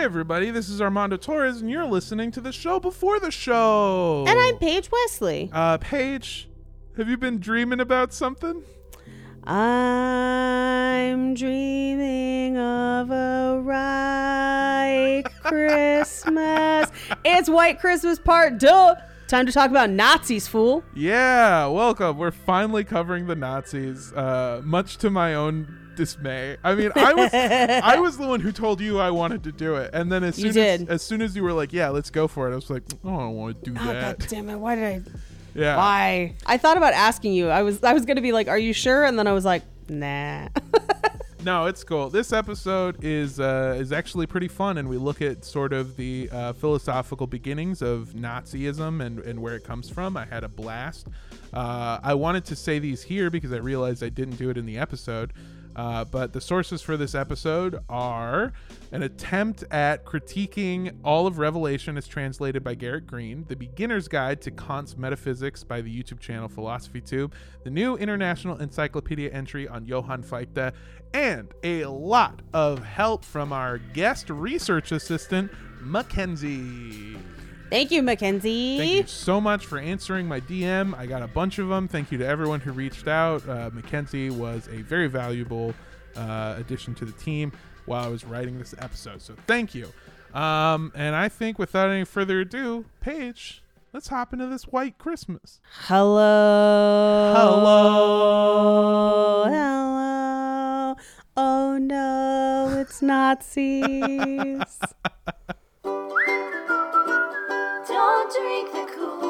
Everybody, this is Armando Torres, and you're listening to the show before the show. And I'm Paige Wesley. Uh, Paige, have you been dreaming about something? I'm dreaming of a white Christmas. It's White Christmas part two. Time to talk about Nazis, fool. Yeah, welcome. We're finally covering the Nazis, uh, much to my own dismay. I mean, I was I was the one who told you I wanted to do it, and then as soon as, as soon as you were like, "Yeah, let's go for it," I was like, "Oh, I don't want to do Oh, that." God damn it. Why did I? yeah. Why? I thought about asking you. I was I was going to be like, are you sure? And then I was like, nah. No, it's cool. This episode is uh, is actually pretty fun, and we look at sort of the uh, philosophical beginnings of Nazism and, and where it comes from. I had a blast. Uh, I wanted to say these here because I realized I didn't do it in the episode. Uh, but the sources for this episode are an attempt at critiquing all of Revelation as translated by Garrett Green, The Beginner's Guide to Kant's Metaphysics by the YouTube channel Philosophy Tube, the new International Encyclopedia entry on Johann Fichte, and a lot of help from our guest research assistant, Mackenzie. Thank you, Mackenzie. Thank you so much for answering my DM. I got a bunch of them. Thank you to everyone who reached out. Uh, Mackenzie was a very valuable uh, addition to the team while I was writing this episode. So thank you. Um, and I think without any further ado, Paige, let's hop into this white Christmas. Hello. Hello. Hello. Oh no, it's Nazis. Don't drink the Kool-Aid.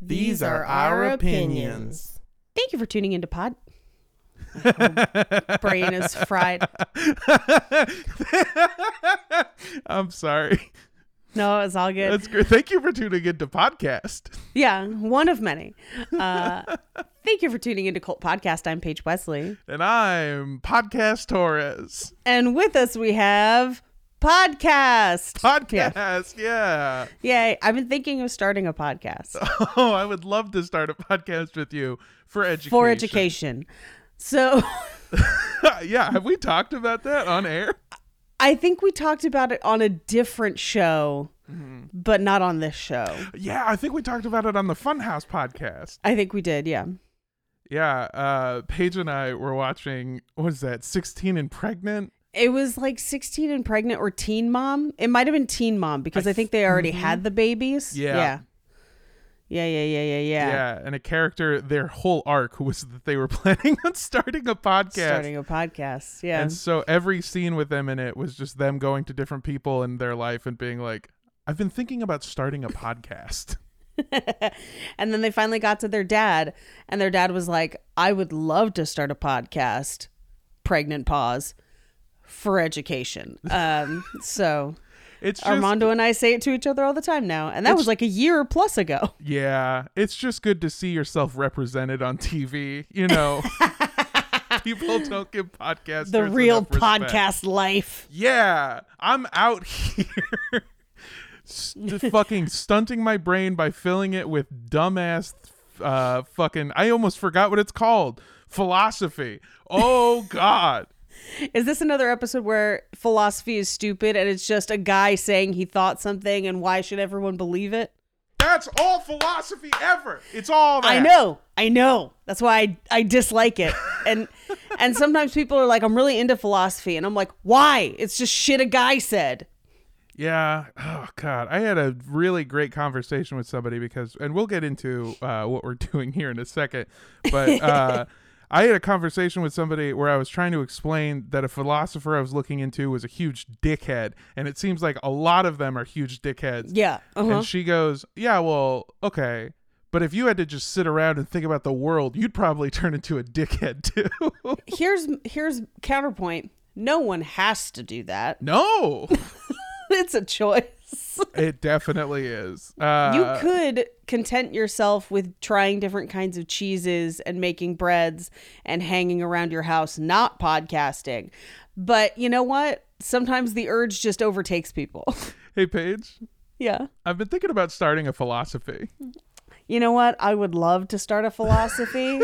These are our opinions. Thank you for tuning into Pod. Brain is fried. I'm sorry. No, it's all good. That's great. Thank you for tuning into podcast. yeah, one of many. Uh, thank you for tuning into Cult Podcast. I'm Paige Wesley. And I'm Podcast Torres. And with us we have Podcast. Yeah. Podcast, yeah. Yay. I've been thinking of starting a podcast Oh, I would love to start a podcast with you for education. for education. So yeah, have we talked about that on air? I think we talked about it on a different show, Mm-hmm. but not on this show. Yeah, I think we talked about it on the Funhouse podcast. I think we did, yeah. Yeah, uh Paige and I were watching what is that, 16 and pregnant? It was like 16 and pregnant or teen mom. It might have been teen mom because I I, think they already had mm-hmm. the babies. Yeah. Yeah. Yeah, yeah, yeah, yeah, yeah. Yeah, and a character their whole arc was that they were planning on starting a podcast. Starting a podcast. Yeah. And so every scene with them in it was just them going to different people in their life and being like, I've been thinking about starting a podcast. and then they finally got to their dad, and their dad was like, I would love to start a podcast, pregnant pause, for education. Um, so It's just, Armando and I say it to each other all the time now. And that was like a year plus ago. Yeah, it's just good to see yourself represented on TV. You know, people don't give podcasters The real podcast life. Yeah, I'm out here. St- fucking stunting my brain by filling it with dumbass uh fucking I almost forgot what it's called. Philosophy. Oh god. Is this another episode where philosophy is stupid and it's just a guy saying he thought something and why should everyone believe it? That's all philosophy ever. It's all that. I know. I know. That's why I, I dislike it. And and sometimes people are like, I'm really into philosophy. And I'm like, why? It's just shit a guy said. Yeah. Oh God. I had a really great conversation with somebody because, and we'll get into uh, what we're doing here in a second, but uh, I had a conversation with somebody where I was trying to explain that a philosopher I was looking into was a huge dickhead, and it seems like a lot of them are huge dickheads. Yeah. Uh-huh. And she goes, "Yeah, well, okay." But if you had to just sit around and think about the world, you'd probably turn into a dickhead too. Here's here's counterpoint. no one has to do that. No, it's a choice. it definitely is. Uh, you could content yourself with trying different kinds of cheeses and making breads and hanging around your house, not podcasting. But you know what? Sometimes the urge just overtakes people. Hey, Paige, yeah. I've been thinking about starting a philosophy. You know what? I would love to start a philosophy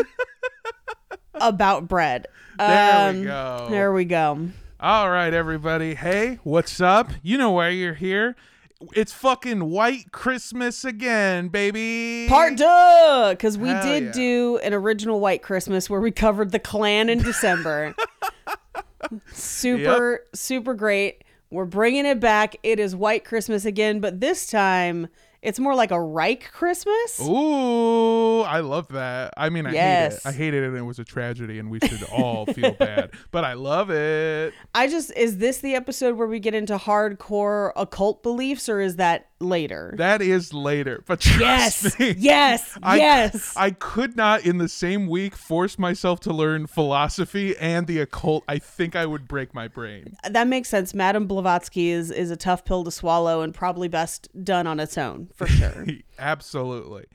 about bread. There we Um, go. There we go. All right, everybody. Hey, what's up? You know why you're here. It's fucking white Christmas again, baby. Part two, because we Hell did yeah. do an original White Christmas where we covered the Klan in December. super, super great. We're bringing it back. It is White Christmas again, but this time it's more like a Reich Christmas. Ooh, I love that. I mean, I hate it. I hated it and it was a tragedy and we should all feel bad. But I love it. I just, is this the episode where we get into hardcore occult beliefs or is that later? That is later. But yes, me, yes, I, yes. I could not in the same week force myself to learn philosophy and the occult. I think I would break my brain. that makes sense. Madame Blavatsky is, is a tough pill to swallow and probably best done on its own, for sure. Absolutely.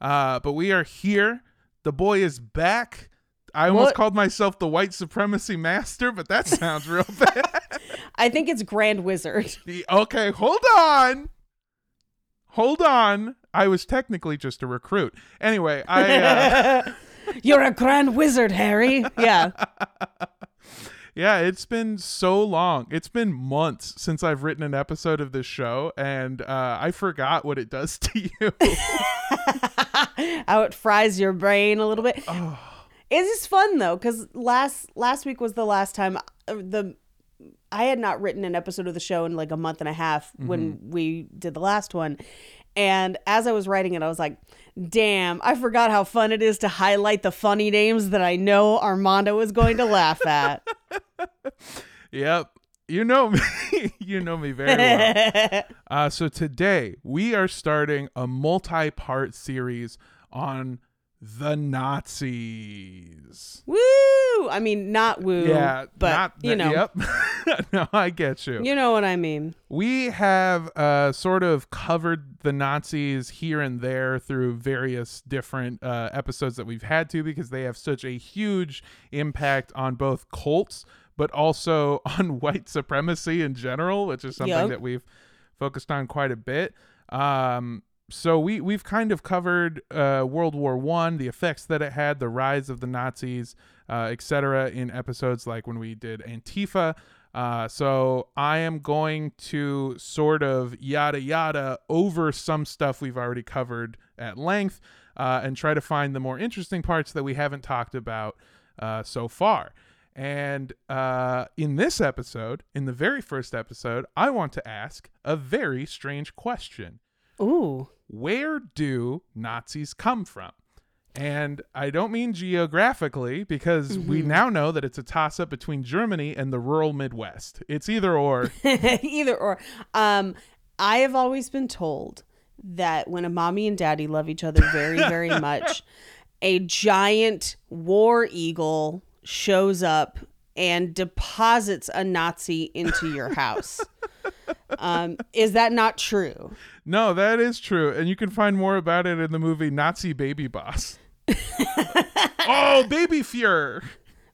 Uh, but we are here. The boy is back. I almost What? called myself the white supremacy master, but that sounds real bad. I think it's Grand Wizard. Okay, hold on. Hold on. I was technically just a recruit. Anyway, I uh, You're a Grand Wizard, Harry. Yeah. yeah, it's been so long. It's been months since I've written an episode of this show, and uh, I forgot what it does to you. How it fries your brain a little bit. It is fun though, because last last week was the last time uh, the I had not written an episode of the show in like a month and a half when we did the last one. And as I was writing it, I was like, damn, I forgot how fun it is to highlight the funny names that I know Armando is going to laugh at. yep. You know me. you know me very well. Uh, so today we are starting a multi-part series on the Nazis. Woo! I mean, not woo, Yeah, but not you know, Yep. no, I get you. you know what I mean. We have uh, sort of covered the Nazis here and there through various different uh, episodes that we've had to because they have such a huge impact on both cults, but also on white supremacy in general, which is something Yep. that we've focused on quite a bit. Um, so we we've kind of covered uh, World War One, the effects that it had, the rise of the Nazis, uh, etc., in episodes like when we did Antifa. Uh, so I am going to sort of yada yada over some stuff we've already covered at length, uh, and try to find the more interesting parts that we haven't talked about uh, so far. And uh, in this episode, in the very first episode, I want to ask a very strange question Ooh. Where do Nazis come from? And I don't mean geographically, because we now know that it's a toss up between Germany and the rural Midwest. It's either or. Either or. Um, I have always been told that when a mommy and daddy love each other very, very much, a giant war eagle shows up and deposits a Nazi into your house. Um, is that not true? no, that is true. And you can find more about it in the movie Nazi Baby Boss. oh, Baby Fuhrer.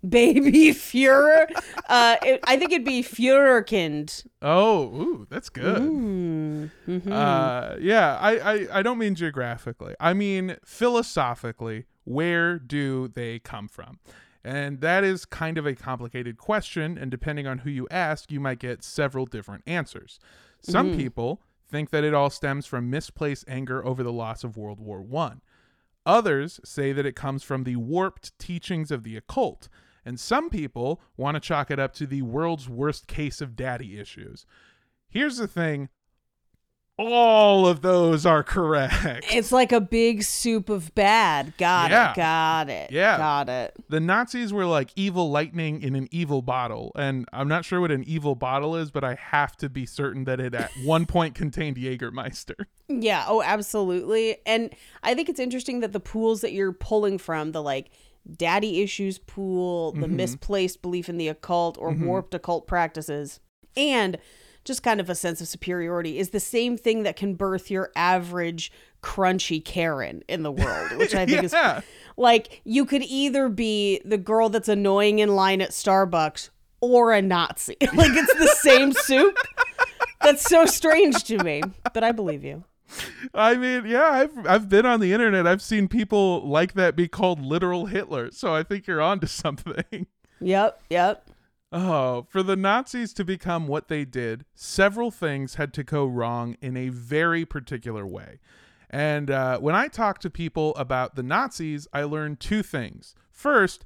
Baby Führer? Uh, it, I think it'd be Führerkind. Oh, ooh, that's good. Mm, mhm. Uh, yeah, I, I, I don't mean geographically. I mean philosophically. Where do they come from? And that is kind of a complicated question. And depending on who you ask, you might get several different answers. Some mm-hmm. people think that it all stems from misplaced anger over the loss of World War One. Others say that it comes from the warped teachings of the occult. And some people want to chalk it up to the world's worst case of daddy issues. Here's the thing all of those are correct. it's like a big soup of bad. Got Yeah. it. Got it. Yeah. Got it. The Nazis were like evil lightning in an evil bottle. And I'm not sure what an evil bottle is, but I have to be certain that it at one point contained Jägermeister. Yeah, oh, absolutely. And I think it's interesting that the pools that you're pulling from, the like daddy issues pool, the mm-hmm. misplaced belief in the occult or mm-hmm. warped occult practices, and just kind of a sense of superiority is the same thing that can birth your average crunchy Karen in the world, which I think Yeah. is like you could either be the girl that's annoying in line at Starbucks or a Nazi. like it's the same soup. That's so strange to me, but I believe you. I mean, yeah, I've I've been on the internet. I've seen people like that be called literal Hitler. So I think you're onto something. Yep, yep. Oh, for the Nazis to become what they did, several things had to go wrong in a very particular way. And uh, when I talk to people about the Nazis, I learn two things. First,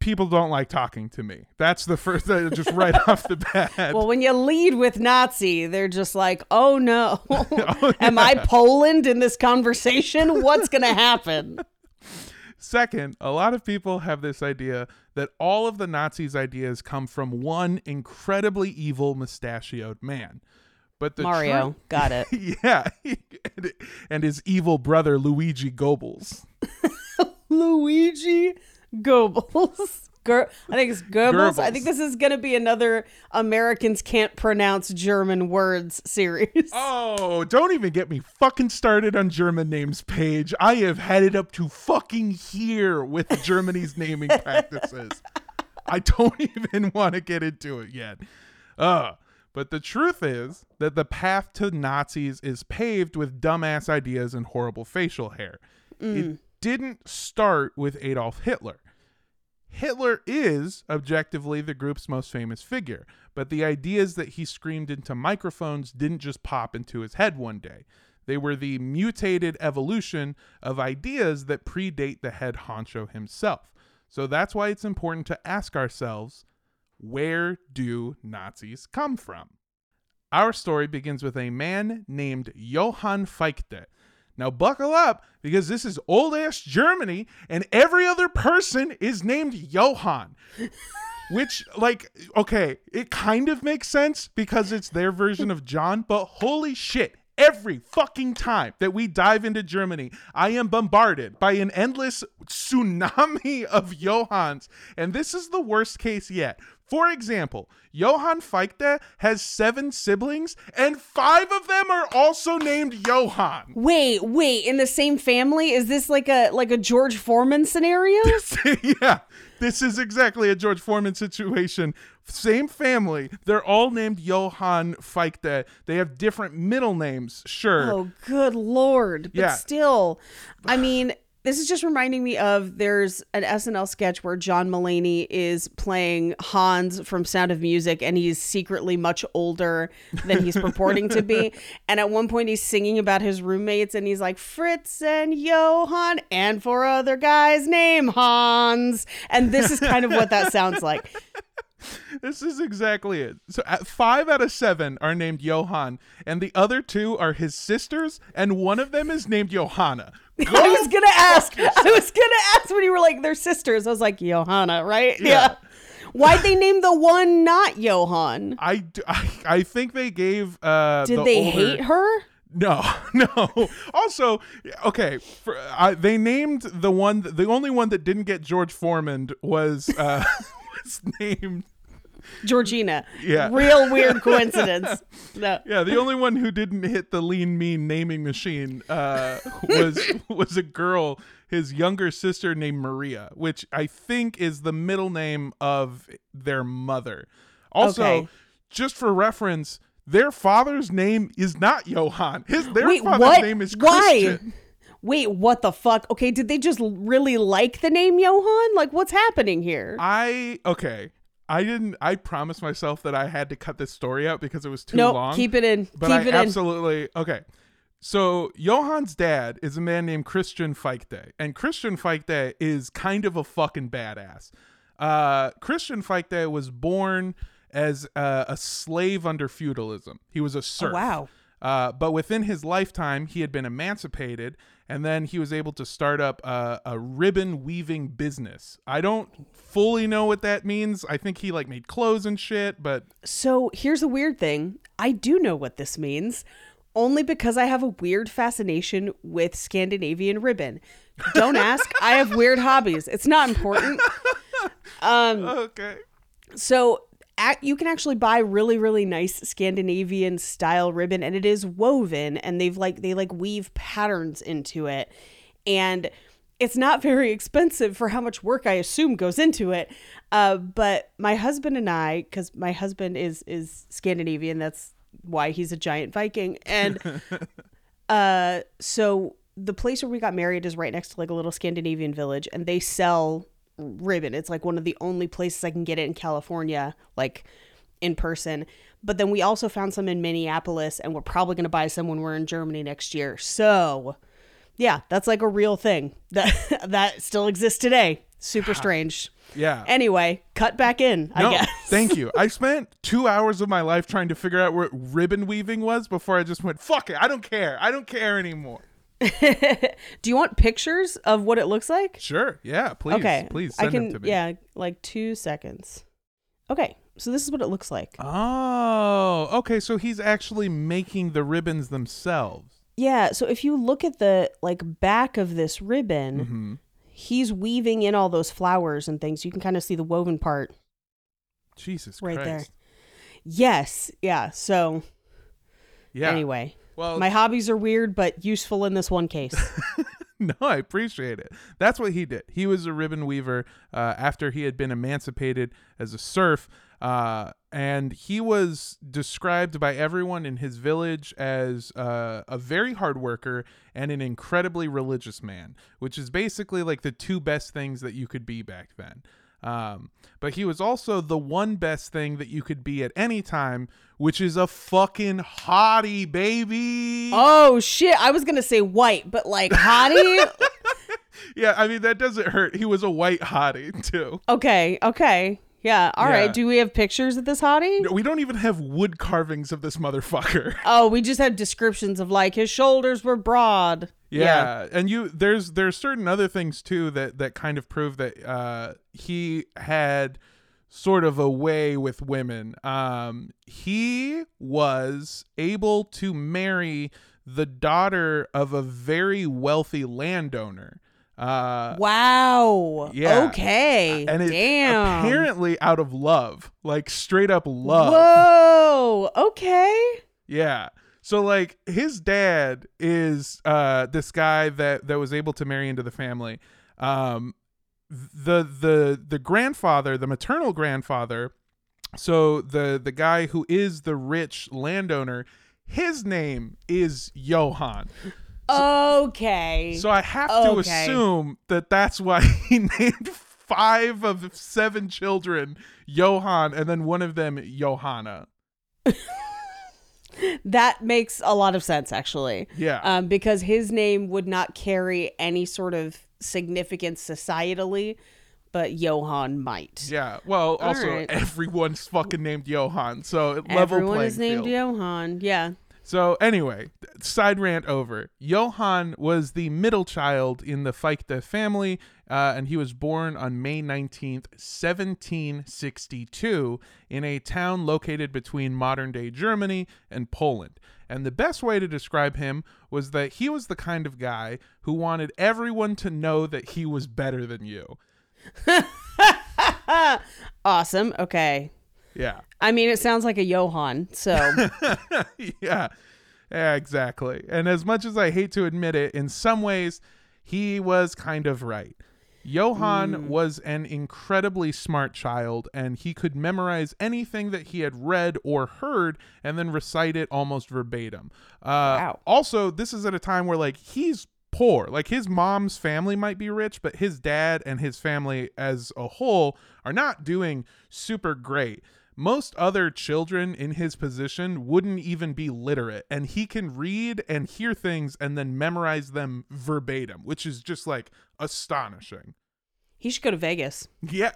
people don't like talking to me. That's the first, just right off the bat. Well, when you lead with Nazi, they're just like, "Oh no, am I Poland in this conversation? What's gonna happen?" Second, a lot of people have this idea that all of the Nazis' ideas come from one incredibly evil mustachioed man. But the Mario, truth- got it. yeah, and his evil brother Luigi Goebbels. Luigi Goebbels. Ger- I think it's Goebbels. I think this is going to be another Americans can't pronounce German words series. Oh, don't even get me fucking started on German names Paige. I have had it up to fucking here with Germany's naming practices. I don't even want to get into it yet. Uh, but the truth is that the path to Nazis is paved with dumbass ideas and horrible facial hair. It didn't start with Adolf Hitler. Hitler is objectively the group's most famous figure, but the ideas that he screamed into microphones didn't just pop into his head one day. They were the mutated evolution of ideas that predate the head honcho himself. So that's why it's important to ask ourselves where do Nazis come from? Our story begins with a man named Johann Fichte. Now, buckle up because this is old ass Germany and every other person is named Johann. Which, like, okay, it kind of makes sense because it's their version of John, but holy shit, every fucking time that we dive into Germany, I am bombarded by an endless tsunami of Johanns. And this is the worst case yet. For example, Johann Fichte has seven siblings, and five of them are also named Johann. Wait, wait, in the same family? Is this like a like a George Foreman scenario? yeah, this is exactly a George Foreman situation. Same family. They're all named Johann Fichte. They have different middle names, sure. Oh, good lord. But Yeah. still, I mean, this is just reminding me of there's an SNL sketch where John Mulaney is playing Hans from Sound of Music and he's secretly much older than he's purporting to be. And at one point he's singing about his roommates and he's like Fritz and Johann and four other guys named Hans. And this is kind of what that sounds like. This is exactly it. So at five out of seven are named Johann, and the other two are his sisters, and one of them is named Johanna. I was gonna ask. I was gonna ask when you were like, they're sisters. I was like, Johanna, right? Yeah. Why'd they name the one not Johann? I think they gave. Uh, Did the they older- hate her? No, no. Also, okay, for, uh, they named the one, the only one that didn't get George Foreman was uh, was named. Georgina. Yeah. Real weird coincidence. No. Yeah, the only one who didn't hit the lean mean naming machine uh, was was a girl, his younger sister named Maria, which I think is the middle name of their mother. Also, Okay. just for reference, their father's name is not Johann. His their Wait, father's what? name is Why? Wait, what the fuck? Okay, did they just really like the name Johann? Like, what's happening here? I okay. I didn't. I promised myself that I had to cut this story out because it was too nope, long. keep it in. but keep I it in. absolutely okay. So Johann's dad is a man named Christian Fichte, and Christian Fichte is kind of a fucking badass. Uh, Christian Fichte was born as a, a slave under feudalism. He was a serf. Oh, wow. Uh, but within his lifetime, he had been emancipated, and then he was able to start up a, a ribbon weaving business. I don't fully know what that means. I think he like made clothes and shit, but So here's a weird thing. I do know what this means. only because I have a weird fascination with Scandinavian ribbon. Don't ask. I have weird hobbies. It's not important. Um, okay. So you can actually buy really really nice Scandinavian style ribbon and it is woven and they've like they like weave patterns into it and it's not very expensive for how much work I assume goes into it. Uh, but my husband and I, because my husband is is Scandinavian, that's why he's a giant Viking, and uh, so the place where we got married is right next to like a little Scandinavian village, and they sell ribbon. It's like one of the only places I can get it in California, like in person. But then we also found some in Minneapolis, and we're probably going to buy some when we're in Germany next year. So, yeah, that's like a real thing that that still exists today. Super strange. Yeah. Anyway, cut back in. I no, guess. thank you. I spent two hours of my life trying to figure out what ribbon weaving was before I just went, fuck it. I don't care. I don't care anymore. Do you want pictures of what it looks like? Sure. Yeah. Please. okay, Please I can. them to me. Yeah, like two seconds. Okay, so this is what it looks like. Oh, okay. So he's actually making the ribbons themselves. Yeah, so if you look at the like back of this ribbon, Mm-hmm. he's weaving in all those flowers and things. You can kind of see the woven part. Jesus Right there. Yes, yeah. So Yeah. anyway, Well, my hobbies are weird but useful in this one case. no, I appreciate it. That's what he did. He was a ribbon weaver uh, after he had been emancipated as a serf. Uh, and he was described by everyone in his village as uh, a very hard worker and an incredibly religious man, which is basically like the two best things that you could be back then. Um, but he was also the one best thing that you could be at any time, which is a fucking hottie, baby. oh shit! I was gonna say white, but like hottie. Yeah, I mean that doesn't hurt. He was a white hottie too. okay, okay, yeah. All right. Yeah. Do we have pictures of this hottie? We don't even have wood carvings of this motherfucker. Oh, we just have descriptions of like his shoulders were broad. Yeah. and you there's there's certain other things too that that kind of prove that uh he had sort of a way with women. Um he was able to marry the daughter of a very wealthy landowner. Uh Wow. Yeah. Okay. and it's Damn. apparently out of love, like straight up love. Whoa. Okay. Yeah. So like his dad is uh this guy that that was able to marry into the family. Um the the the grandfather, the maternal grandfather, so the the guy who is the rich landowner, his name is Johann. Okay. So I have to Okay. assume that that's why he named five of seven children Johann and then one of them Johanna. that makes a lot of sense, actually. Yeah. Um, because his name would not carry any sort of significance societally, but Johann might. Yeah. Well, also right. everyone's fucking named Johann, so level Everyone is named field. Johann. Yeah. So anyway, side rant over. Johann was the middle child in the Fichte family, uh, and he was born on May 19th, 1762, in a town located between modern-day Germany and Poland. And the best way to describe him was that he was the kind of guy who wanted everyone to know that he was better than you. Awesome. Okay. Yeah. I mean, it sounds like a Johann. So, yeah. Yeah, exactly. And as much as I hate to admit it, in some ways, he was kind of right. Johann was an incredibly smart child, and he could memorize anything that he had read or heard and then recite it almost verbatim. Uh, Wow. Also, this is at a time where, like, he's poor. Like, his mom's family might be rich, but his dad and his family as a whole are not doing super great most other children in his position wouldn't even be literate and he can read and hear things and then memorize them verbatim which is just like astonishing he should go to Vegas. yeah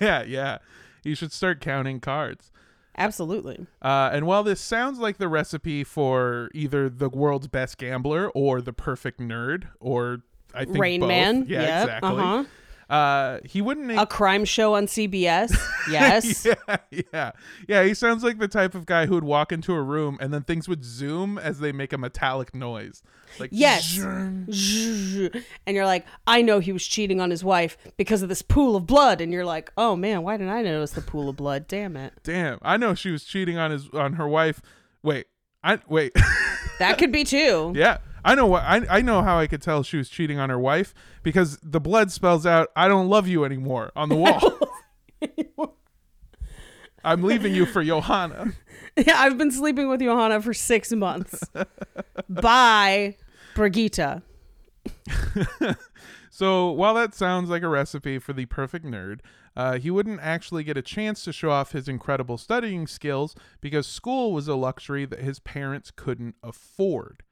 yeah yeah you should start counting cards Absolutely. uh, and while this sounds like the recipe for either the world's best gambler or the perfect nerd or i think Rain both, Man. yeah Yep, exactly Uh-huh. Uh, he wouldn't. A crime show on CBS? Yes. yeah, yeah, yeah. He sounds like the type of guy who would walk into a room and then things would zoom as they make a metallic noise. Like Yes. and you're like, I know he was cheating on his wife because of this pool of blood. And you're like, oh man, why didn't I notice the pool of blood? Damn it. Damn, I know she was cheating on his on her wife. Wait, I wait. That could be too. yeah, I know what I I know how I could tell she was cheating on her wife because the blood spells out "I don't love you anymore" on the wall. I'm leaving you for Johanna. Yeah, I've been sleeping with Johanna for six months. Bye, Brigitte. So while that sounds like a recipe for the perfect nerd, uh, he wouldn't actually get a chance to show off his incredible studying skills because school was a luxury that his parents couldn't afford.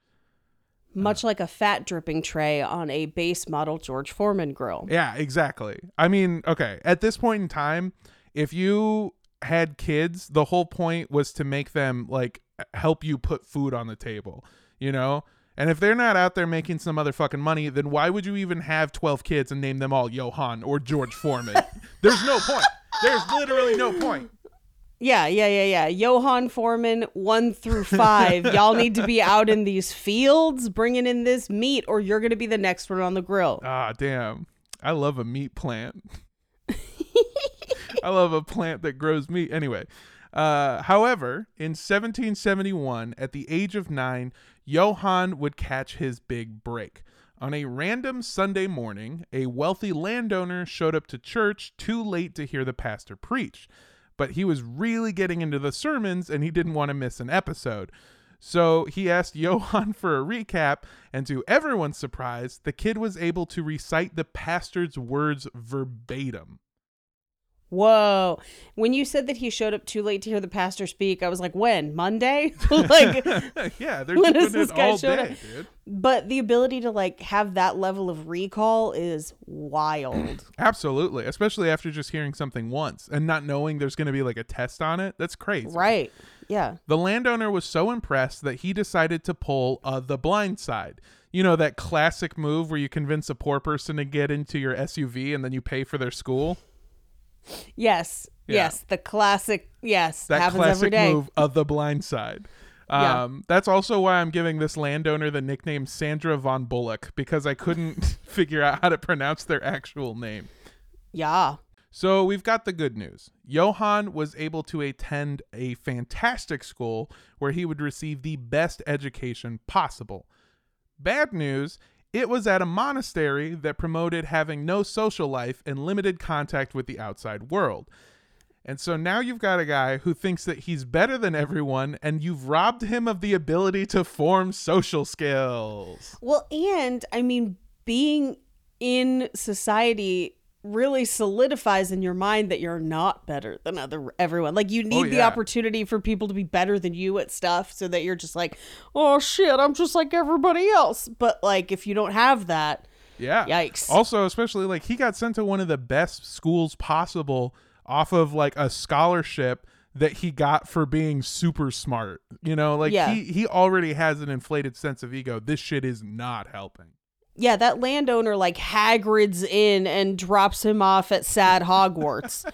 Much like a fat dripping tray on a base model George Foreman grill. Yeah, exactly. I mean, okay, at this point in time, if you had kids, the whole point was to make them like help you put food on the table, you know? And if they're not out there making some motherfucking money, then why would you even have 12 kids and name them all Johann or George Foreman? There's no point. There's literally no point. Yeah, yeah, yeah, yeah. Johann Foreman, one through five. Y'all need to be out in these fields bringing in this meat, or you're going to be the next one on the grill. Ah, damn. I love a meat plant. I love a plant that grows meat. Anyway, uh, however, in 1771, at the age of nine, Johann would catch his big break. On a random Sunday morning, a wealthy landowner showed up to church too late to hear the pastor preach. But he was really getting into the sermons and he didn't want to miss an episode. So he asked Johann for a recap, and to everyone's surprise, the kid was able to recite the pastor's words verbatim. Whoa. When you said that he showed up too late to hear the pastor speak, I was like, when? Monday? like, yeah, they're When doing is this it guy all day, up? dude. but the ability to like have that level of recall is wild. Absolutely, especially after just hearing something once and not knowing there's going to be like a test on it. That's crazy. right. Yeah. The landowner was so impressed that he decided to pull uh, the blind side. You know that classic move where you convince a poor person to get into your SUV and then you pay for their school. Yes. Yeah. Yes. The classic. Yes. That happens every classic day. move of the blind side. Yeah. Um, That's also why I'm giving this landowner the nickname Sandra von Bullock because I couldn't figure out how to pronounce their actual name. Yeah. So we've got the good news. Johann was able to attend a fantastic school where he would receive the best education possible. Bad news, it was at a monastery that promoted having no social life and limited contact with the outside world. And so now you've got a guy who thinks that he's better than everyone, and you've robbed him of the ability to form social skills. Well, and I mean, being in society really solidifies in your mind that you're not better than other everyone. Like you oh, need the yeah. opportunity for people to be better than you at stuff so that you're just like, "Oh shit, I'm just like everybody else." But like if you don't have that, Yeah. Yikes. Also, especially like he got sent to one of the best schools possible off of like a scholarship that he got for being super smart. You know, like Yeah. he he already has an inflated sense of ego. This shit is not helping. Yeah, that landowner like Hagrid's in and drops him off at sad Hogwarts.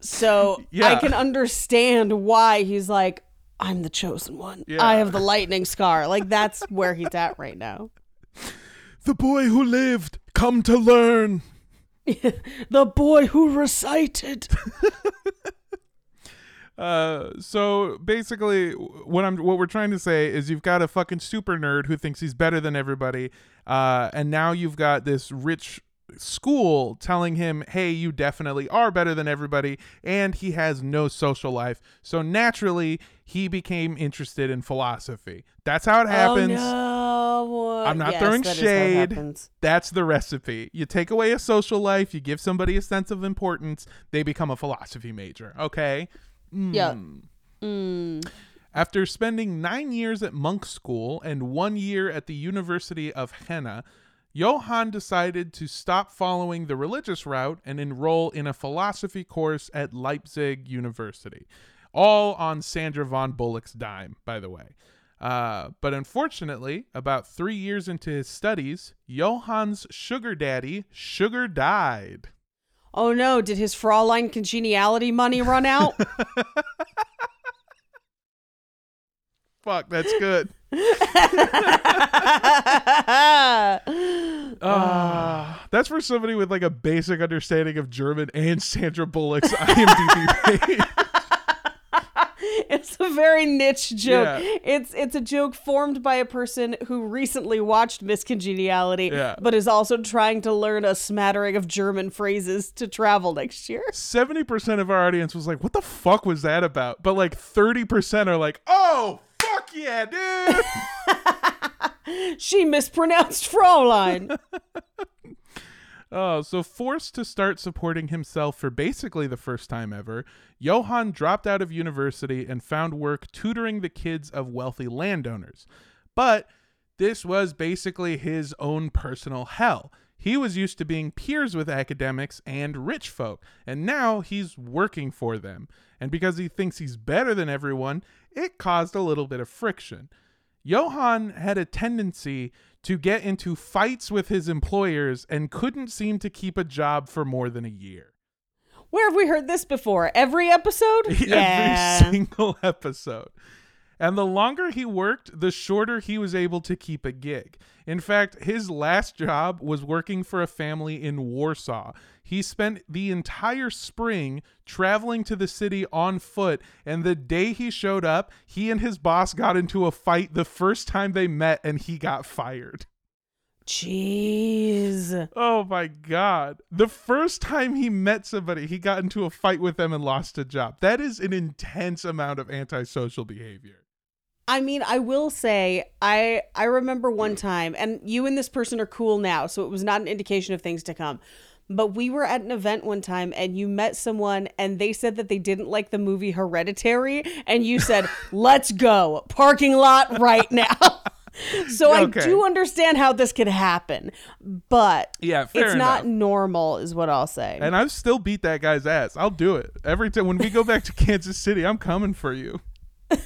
so I can understand why he's like, I'm the chosen one. Yeah. I have the lightning scar. Like that's where he's at right now. The boy who lived, come to learn. The boy who recited. Uh, so basically, what I'm what we're trying to say is you've got a fucking super nerd who thinks he's better than everybody, uh, and now you've got this rich school telling him, "Hey, you definitely are better than everybody," and he has no social life. So naturally, he became interested in philosophy. That's how it happens. Oh, no. I'm not Yes, throwing that is how it shade. That's the recipe. You take away a social life, you give somebody a sense of importance, they become a philosophy major. Okay. Yeah. Mm. Mm. After spending nine years at monk school and one year at the University of Jena, Johann decided to stop following the religious route and enroll in a philosophy course at Leipzig University. All on Sandra von Bullock's dime, by the way. Uh, but unfortunately, about three years into his studies, Johann's sugar daddy, Sugar, died. Oh no, did his Fraulein congeniality money run out? Fuck, that's good. Ah, that's for somebody with like a basic understanding of German and Sandra Bullock's IMDb page. it's a very niche joke. Yeah. It's it's a joke formed by a person who recently watched Miss Congeniality, Yeah. but is also trying to learn a smattering of German phrases to travel next year. 70% of our audience was like, what the fuck was that about? But like 30% are like, oh, fuck yeah, dude. She mispronounced Fraulein. Oh, so forced to start supporting himself for basically the first time ever, Johann dropped out of university and found work tutoring the kids of wealthy landowners. But this was basically his own personal hell. He was used to being peers with academics and rich folk, and now he's working for them. And because he thinks he's better than everyone, it caused a little bit of friction. Johann had a tendency to get into fights with his employers and couldn't seem to keep a job for more than a year. Where have we heard this before? Every episode? Every single episode. And the longer he worked, the shorter he was able to keep a gig. In fact, his last job was working for a family in Warsaw. He spent the entire spring traveling to the city on foot, and the day he showed up, he and his boss got into a fight the first time they met, and he got fired. Jeez. Oh my god. The first time he met somebody, he got into a fight with them and lost a job. That is an intense amount of antisocial behavior. I mean, I will say, I I remember one time, and you and this person are cool now, so it was not an indication of things to come. But we were at an event one time, and you met someone, and they said that they didn't like the movie Hereditary, and you said, "Let's go parking lot right now." so Okay. I do understand how this could happen, but Yeah, it's not normal, is what I'll say. And I've still beat that guy's ass. I'll do it. Every time when we go back to Kansas City, I'm coming for you.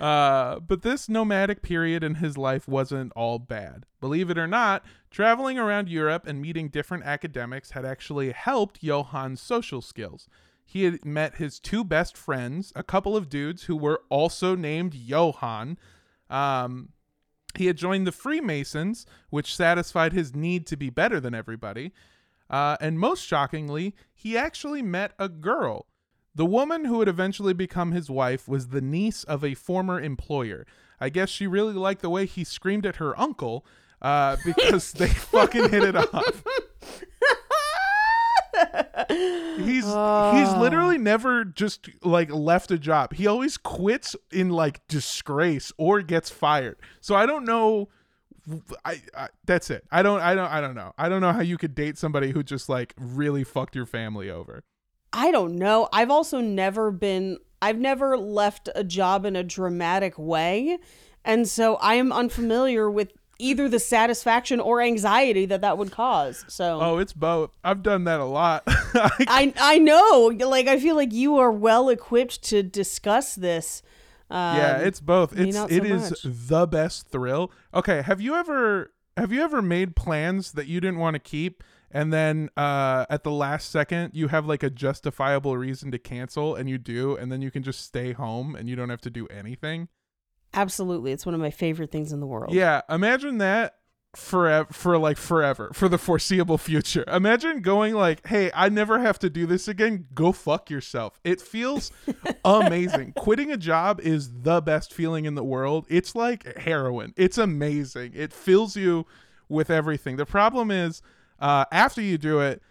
Uh, but this nomadic period in his life wasn't all bad. Believe it or not, traveling around Europe and meeting different academics had actually helped Johann's social skills. He had met his two best friends, a couple of dudes who were also named Johann. Um, he had joined the Freemasons, which satisfied his need to be better than everybody. Uh, and most shockingly, he actually met a girl. The woman who would eventually become his wife was the niece of a former employer. I guess she really liked the way he screamed at her uncle uh, because they fucking hit it off. He's he's literally never just like left a job. He always quits in like disgrace or gets fired. So I don't know I, I that's it. I don't I don't I don't know. I don't know how you could date somebody who just like really fucked your family over. I don't know. I've also never been, I've never left a job in a dramatic way. And so I am unfamiliar with either the satisfaction or anxiety that that would cause. So Oh, it's both. I've done that a lot. I, I, know, like, I feel like you are well equipped to discuss this. Um, yeah, it's both. It's so is much. the best thrill. Okay, have you ever have you ever made plans that you didn't want to keep and then uh at the last second you have like a justifiable reason to cancel and you do and then you can just stay home and you don't have to do anything? absolutely. It's one of my favorite things in the world. Yeah, imagine that forever for like forever for the foreseeable future. Imagine going like, "Hey, I never have to do this again. Go fuck yourself." It feels amazing. Quitting a job is the best feeling in the world. It's like heroin. It's amazing. It fills you with everything. The problem is uh after you do it,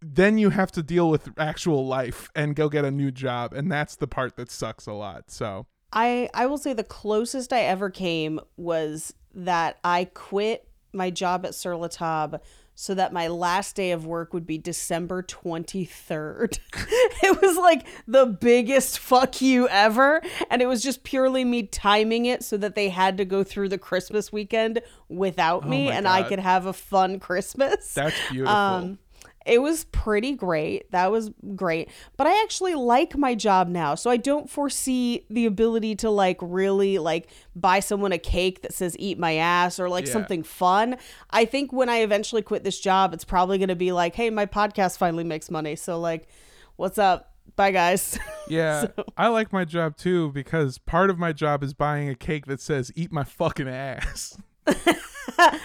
then you have to deal with actual life and go get a new job, and that's the part that sucks a lot. So, I I will say the closest I ever came was that I quit my job at Sur La Table so that my last day of work would be December 23rd. it was like the biggest fuck you ever and it was just purely me timing it so that they had to go through the Christmas weekend without me Oh my and I could have a fun Christmas. that's beautiful. Um, it was pretty great. That was great. But I actually like my job now. So I don't foresee the ability to like really like buy someone a cake that says eat my ass or like Yeah. something fun. I think when I eventually quit this job, it's probably going to be like, "Hey, my podcast finally makes money." So like, what's up? Bye guys. Yeah, I like my job too because part of my job is buying a cake that says "Eat my fucking ass."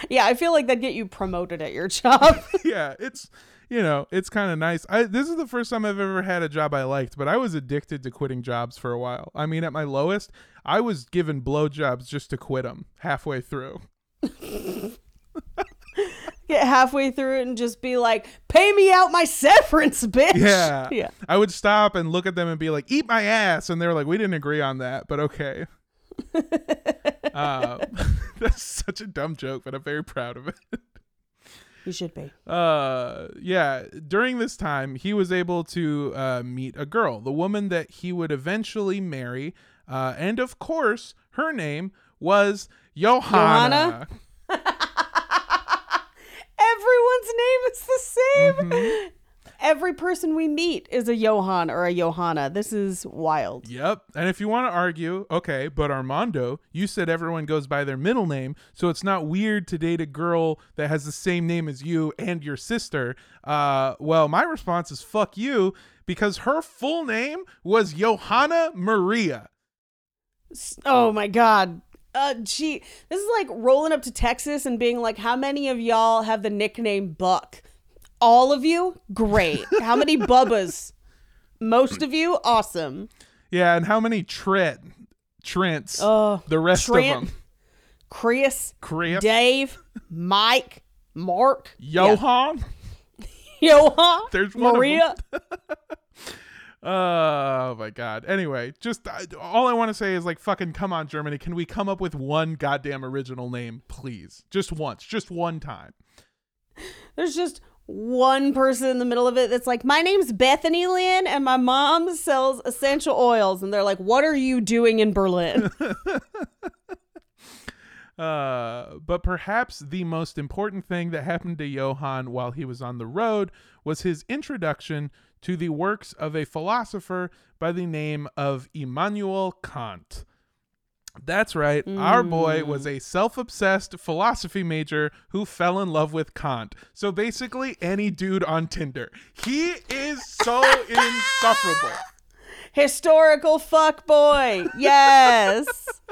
yeah, I feel like that'd get you promoted at your job. yeah, it's you know it's kind of nice. I this is the first time I've ever had a job I liked, but I was addicted to quitting jobs for a while. I mean, at my lowest, I was given blowjobs just to quit them halfway through. get halfway through it and just be like, "Pay me out my severance, bitch." Yeah, yeah. I would stop and look at them and be like, "Eat my ass," and they were like, "We didn't agree on that, but okay." uh, that's such a dumb joke, but I'm very proud of it. You should be. uh yeah during this time he was able to uh meet a girl the woman that he would eventually marry uh and of course her name was johanna, Everyone's name is the same. Mm-hmm. Every person we meet is a Johan or a Johanna. This is wild. yep and if you want to argue okay but armando you said everyone goes by their middle name so it's not weird to date a girl that has the same name as you and your sister uh well my response is fuck you because her full name was johanna maria Oh my god. Uh gee, this is like rolling up to Texas and being like, how many of y'all have the nickname Buck? All of you? Great. How many Bubbas? Most of you? Awesome. Yeah, and how many Trent Trents? Uh, the rest Trent, of them. Chris, Chris, Dave, Mike, Mark, Johan. yeah, Johan, There's one Maria. Oh my god. Anyway, just I, all I want to say is like fucking come on Germany, can we come up with one goddamn original name, please? Just once, just one time. There's just one person in the middle of it that's like, my name's Bethany Lynn and my mom sells essential oils. And they're like, what are you doing in Berlin? Uh, but perhaps the most important thing that happened to Johann while he was on the road was his introduction to the works of a philosopher by the name of Immanuel Kant. That's right. Our boy was a self obsessed philosophy major who fell in love with Kant. So basically, any dude on Tinder. He is so insufferable. Historical fuck boy. Yes.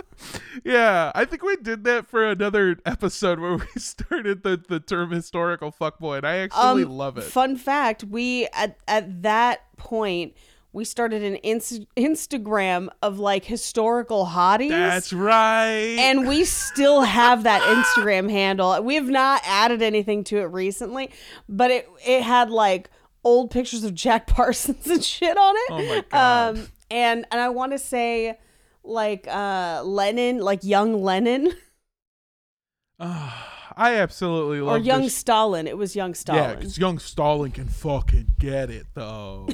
Yeah, I think we did that for another episode where we started the, the term historical fuck boy, and I actually love it. Um, Fun fact: We at at that point we started an Inst- Instagram of like historical hotties. That's right. and we still have that Instagram handle. We have not added anything to it recently, but it it had like old pictures of Jack Parsons and shit on it. Oh my God. Um, and and I want to say like uh Lenin, like young Lenin I absolutely love or young this. Stalin. It was young Stalin. Yeah, because young Stalin can fucking get it though.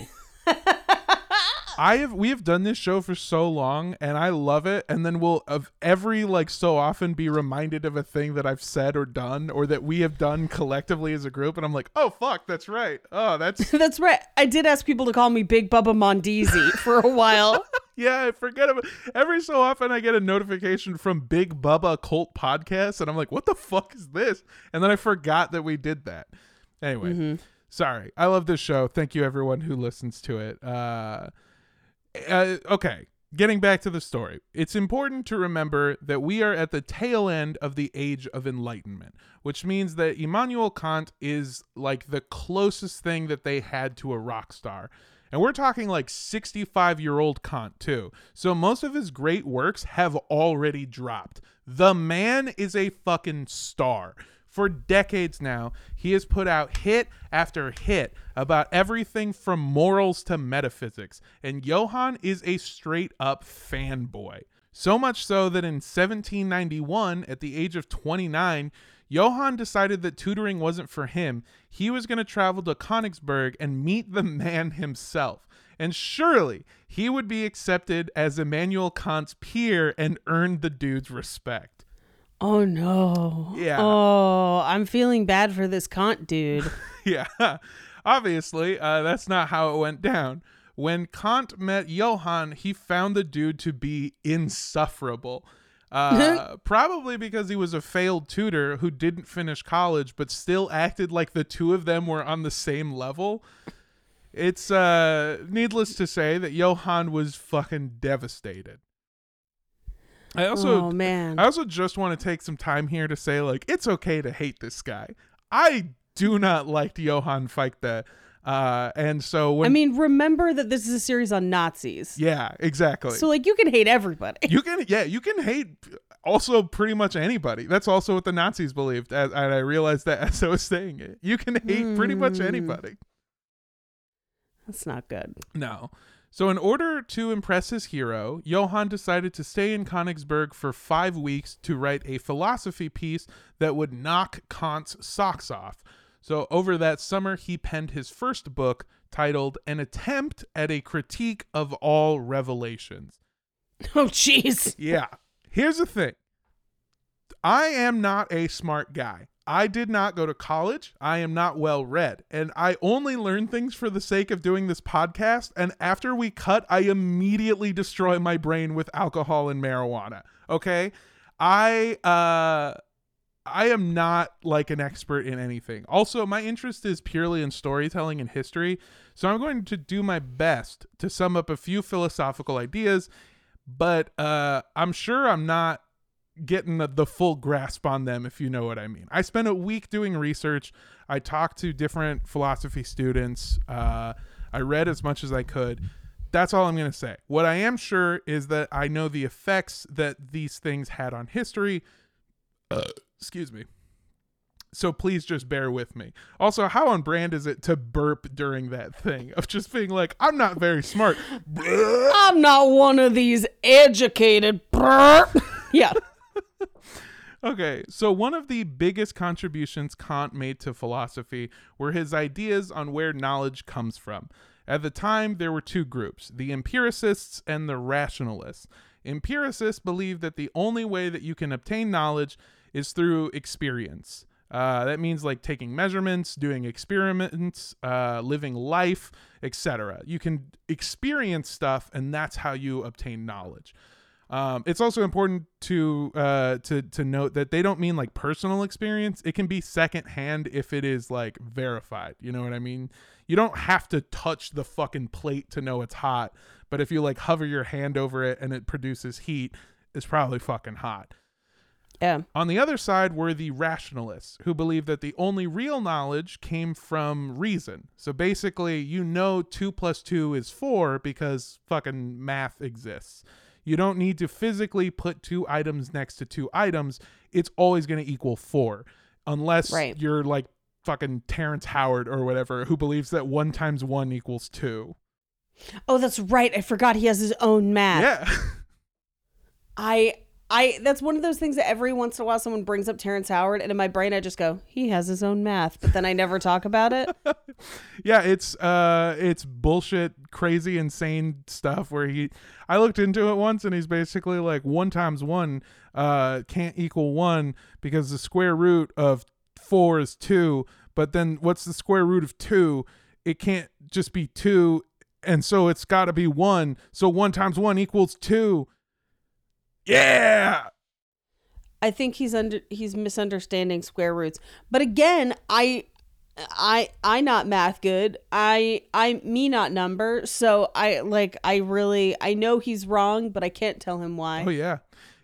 I have we have done this show for so long and I love it and then we'll of every like so often be reminded of a thing that I've said or done or that we have done collectively as a group and I'm like, "Oh fuck, that's right. Oh, that's That's right. I did ask people to call me Big Bubba Mondeezy for a while. Yeah, I forget about every so often I get a notification from Big Bubba Cult Podcast and I'm like, what the fuck is this? And then I forgot that we did that. Anyway, sorry. I love this show. Thank you everyone who listens to it. Uh, uh okay. Getting back to the story, it's important to remember that we are at the tail end of the age of enlightenment, which means that Immanuel Kant is like the closest thing that they had to a rock star. And we're talking like 65 year old Kant, too. So most of his great works have already dropped. The man is a fucking star. For decades now, he has put out hit after hit about everything from morals to metaphysics, and Johann is a straight up fanboy. So much so that in 1791, at the age of 29, Johann decided that tutoring wasn't for him. He was going to travel to Königsberg and meet the man himself. And surely he would be accepted as Immanuel Kant's peer and earn the dude's respect. Oh no. Yeah. Oh, I'm feeling bad for this Kant dude. yeah. Obviously, uh, that's not how it went down. When Kant met Johann, he found the dude to be insufferable. Uh, probably because he was a failed tutor who didn't finish college, but still acted like the two of them were on the same level. It's uh, needless to say that Johann was fucking devastated. I also oh man. I also just want to take some time here to say, like, it's okay to hate this guy. I do not like Johann Fichte. Uh, and so when, I mean, remember that this is a series on Nazis. yeah, exactly. So like you can hate everybody. you can, yeah, you can hate also pretty much anybody. That's also what the Nazis believed. As, and I realized that as I was saying it, you can hate pretty much Hmm. anybody. That's not good. No. So, in order to impress his hero, Johann decided to stay in Königsberg for five weeks to write a philosophy piece that would knock Kant's socks off. So, over that summer, he penned his first book titled An Attempt at a Critique of All Revelations. Oh jeez. Yeah. Here's the thing I am not a smart guy. I did not go to college. I am not well read. And I only learn things for the sake of doing this podcast. And after we cut, I immediately destroy my brain with alcohol and marijuana. Okay? I, uh,. I am not like an expert in anything. Also, my interest is purely in storytelling and history, so I'm going to do my best to sum up a few philosophical ideas but uh, I'm sure I'm not getting the, the full grasp on them, if you know what I mean. I spent a week doing research. I talked to different philosophy students. Uh, I read as much as I could. That's all I'm going to say. What I am sure is that I know the effects that these things had on history. Uh, excuse me. So please just bear with me. Also, how on brand is it to burp during that thing of just being like, I'm not very smart. I'm not one of these educated. yeah. Okay, so one of the biggest contributions Kant made to philosophy were his ideas on where knowledge comes from. At the time, there were two groups the empiricists and the rationalists. Empiricists believe that the only way that you can obtain knowledge is through experience. Uh, that means like taking measurements, doing experiments, uh, living life, etc. You can experience stuff, and that's how you obtain knowledge. Um, it's also important to uh, to to note that they don't mean like personal experience. It can be secondhand if it is like verified. You know what I mean? You don't have to touch the fucking plate to know it's hot, but if you like hover your hand over it and it produces heat, it's probably fucking hot. Yeah. On the other side were the rationalists who believe that the only real knowledge came from reason. So basically, you know 2 plus 2 is 4 because fucking math exists. You don't need to physically put two items next to two items. It's always going to equal 4 unless Right. you're like fucking Terrence Howard or whatever who believes that 1 times 1 equals 2. Oh, that's right. I forgot he has his own math. Yeah. I I that's one of those things that every once in a while someone brings up Terrence Howard and in my brain I just go, he has his own math, but then I never talk about it. yeah it's uh it's bullshit crazy insane stuff where he i looked into it once and he's basically like one times one uh can't equal one because the square root of four is two but then what's the square root of two? It can't just be two and so it's got to be one. So one times one equals two yeah I think he's under he's misunderstanding square roots. But again, I I I not math good. I I me not number. So I like I really I know he's wrong, but I can't tell him why. Oh yeah.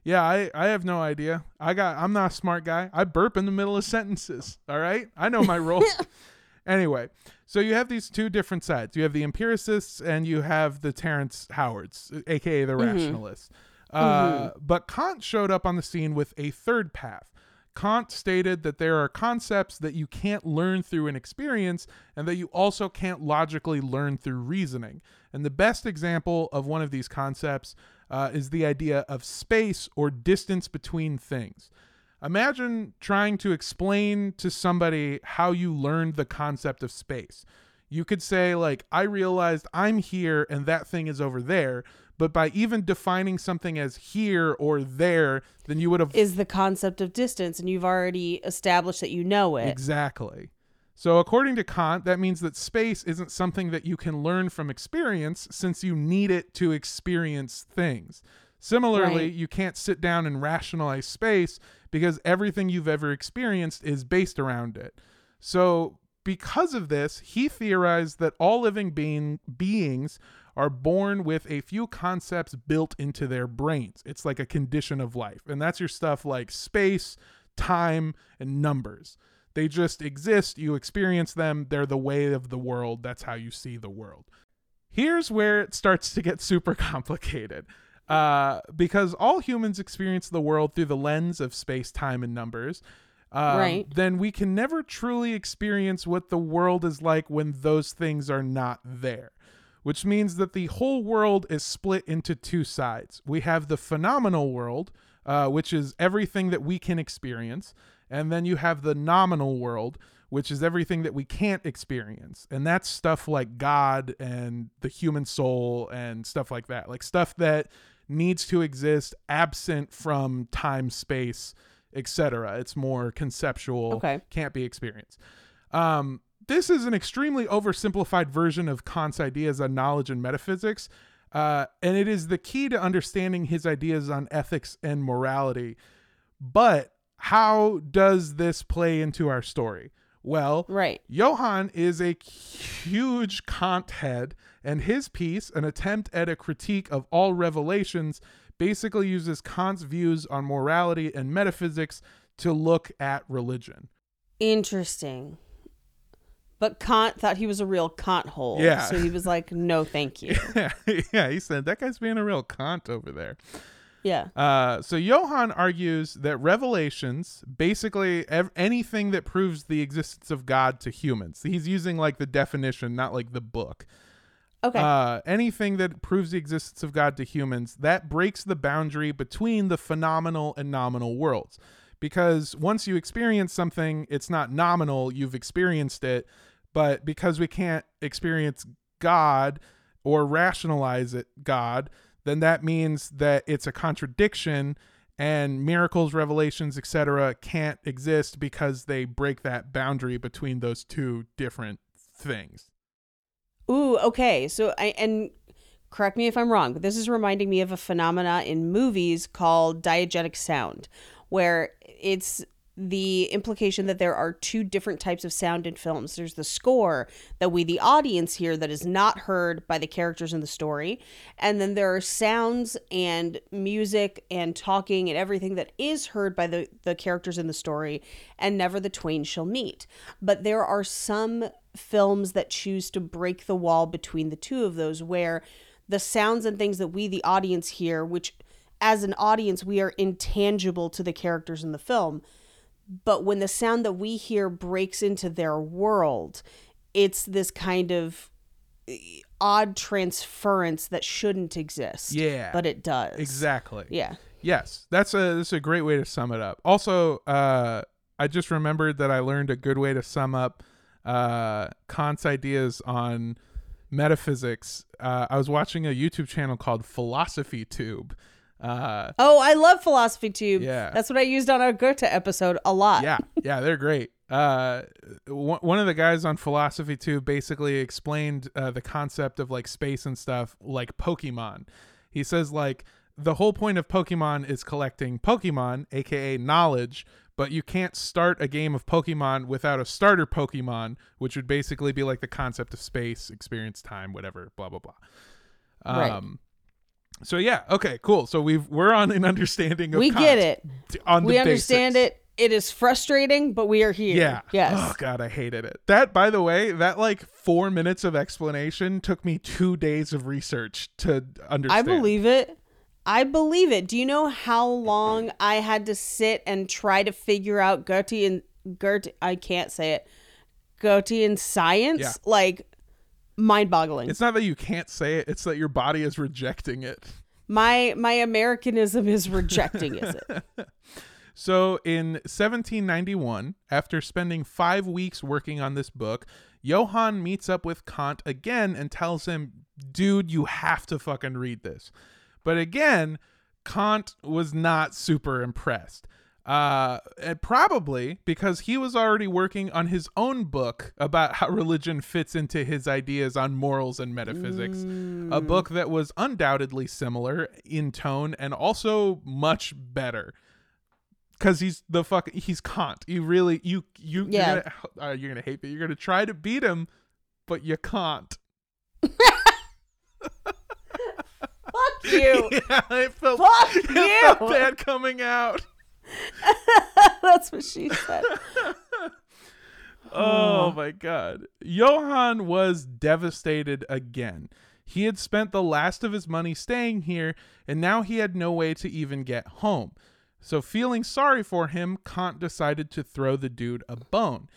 Yeah, I, I have no idea. I got I'm not a smart guy. I burp in the middle of sentences. All right? I know my role. anyway, so you have these two different sides. You have the empiricists and you have the Terrence Howards, aka the mm-hmm. rationalists. Uh, But Kant showed up on the scene with a third path. Kant stated that there are concepts that you can't learn through an experience and that you also can't logically learn through reasoning. And the best example of one of these concepts uh, is the idea of space or distance between things. Imagine trying to explain to somebody how you learned the concept of space. You could say, like, I realized I'm here and that thing is over there. But by even defining something as here or there, then you would have Is the concept of distance and you've already established that you know it. Exactly. So, according to Kant, that means that space isn't something that you can learn from experience since you need it to experience things. Similarly, Right. you can't sit down and rationalize space because everything you've ever experienced is based around it. So, because of this, he theorized that all living being, beings are born with a few concepts built into their brains. It's like a condition of life. And that's your stuff like space, time, and numbers. They just exist, you experience them, they're the way of the world, that's how you see the world. Here's where it starts to get super complicated. Uh, because all humans experience the world through the lens of space, time, and numbers. Um, Right. Then we can never truly experience what the world is like when those things are not there. Which means that the whole world is split into two sides. We have the phenomenal world, uh, which is everything that we can experience. And then you have the noumenal world, which is everything that we can't experience. And that's stuff like God and the human soul and stuff like that. Like stuff that needs to exist absent from time, space, etc. It's more conceptual, Okay. can't be experienced. Um, this is an extremely oversimplified version of Kant's ideas on knowledge and metaphysics. Uh, and it is the key to understanding his ideas on ethics and morality. But how does this play into our story? Well, Right. Johann is a huge Kant head, and his piece, an attempt at a critique of all revelations, basically uses Kant's views on morality and metaphysics to look at religion. Interesting. But Kant thought he was a real Kant hole. Yeah. So he was like, no, thank you. yeah, yeah, he said that guy's being a real Kant over there. Yeah. Uh, so Johann argues that revelations, basically ev- anything that proves the existence of God to humans, he's using like the definition, not like the book. Okay. Uh, anything that proves the existence of God to humans, that breaks the boundary between the phenomenal and noumenal worlds. Because once you experience something, it's not noumenal, you've experienced it. But because we can't experience God or rationalize it, God, then that means that it's a contradiction and miracles, revelations, etc. can't exist because they break that boundary between those two different things. Ooh, okay. So I and correct me if I'm wrong, but this is reminding me of a phenomena in movies called diegetic sound, where it's the implication that there are two different types of sound in films. There's the score that we, the audience, hear that is not heard by the characters in the story. And then there are sounds and music and talking and everything that is heard by the, the characters in the story, and never the twain shall meet. But there are some films that choose to break the wall between the two of those where the sounds and things that we, the audience, hear, which as an audience, we are intangible to the characters in the film but when the sound that we hear breaks into their world it's this kind of eh, odd transference that shouldn't exist Yeah. but it does Exactly. yeah Yes, that's a that's a great way to sum it up. Also, uh, I just remembered that I learned a good way to sum up uh, Kant's ideas on metaphysics. Uh, I was watching a YouTube channel called Philosophy Tube. Uh, oh i love philosophy tube Yeah. that's what i used on our goethe episode a lot yeah, yeah, they're great. Uh, one one of the guys on Philosophy Tube basically explained uh, the concept of like space and stuff like Pokemon. He says like the whole point of Pokemon is collecting Pokemon, aka knowledge, but you can't start a game of Pokemon without a starter Pokemon, which would basically be like the concept of space, experience, time, whatever, blah blah blah. Right. So yeah, okay, cool. So we've we're on an understanding of we Kant get it on we understand basics. it it is frustrating but we are here Yeah. yes Oh god, I hated it. That by the way, that like 4 minutes of explanation took me 2 days of research to understand. I understand. believe it. I believe it. Do you know how long I had to sit and try to figure out Goethe and Goethe? I can't say it. Goethe in science, Yeah. like mind-boggling. It's not that you can't say it, it's that your body is rejecting it. my my Americanism is rejecting is it? So in 1791, after spending 5 weeks working on this book, Johann meets up with Kant again and tells him, "Dude, you have to fucking read this." But again, Kant was not super impressed. Uh, probably because he was already working on his own book about how religion fits into his ideas on morals and metaphysics. A book that was undoubtedly similar in tone and also much better. Cause he's the fuck he's Kant. You really you you Yeah. you're gonna, uh, you're gonna hate me. You're gonna try to beat him, but you can't. Fuck you. yeah, it felt, Fuck it you. felt bad coming out. That's what she said. Oh my god. Johann was devastated again. He had spent the last of his money staying here, and now he had no way to even get home. So, feeling sorry for him, Kant decided to throw the dude a bone.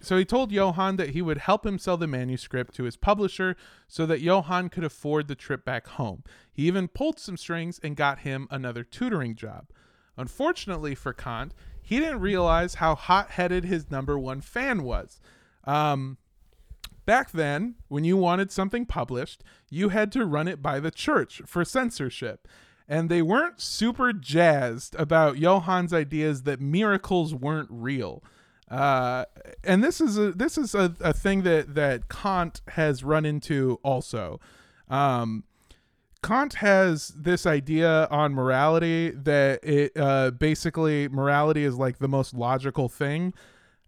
So, he told Johann that he would help him sell the manuscript to his publisher so that Johann could afford the trip back home. He even pulled some strings and got him another tutoring job. Unfortunately for Kant, he didn't realize how hot headed his number one fan was. Um, back then, when you wanted something published, you had to run it by the church for censorship. And they weren't super jazzed about Johann's ideas that miracles weren't real. Uh, and this is a this is a, a thing that that Kant has run into also. Um, Kant has this idea on morality that it uh, basically morality is like the most logical thing,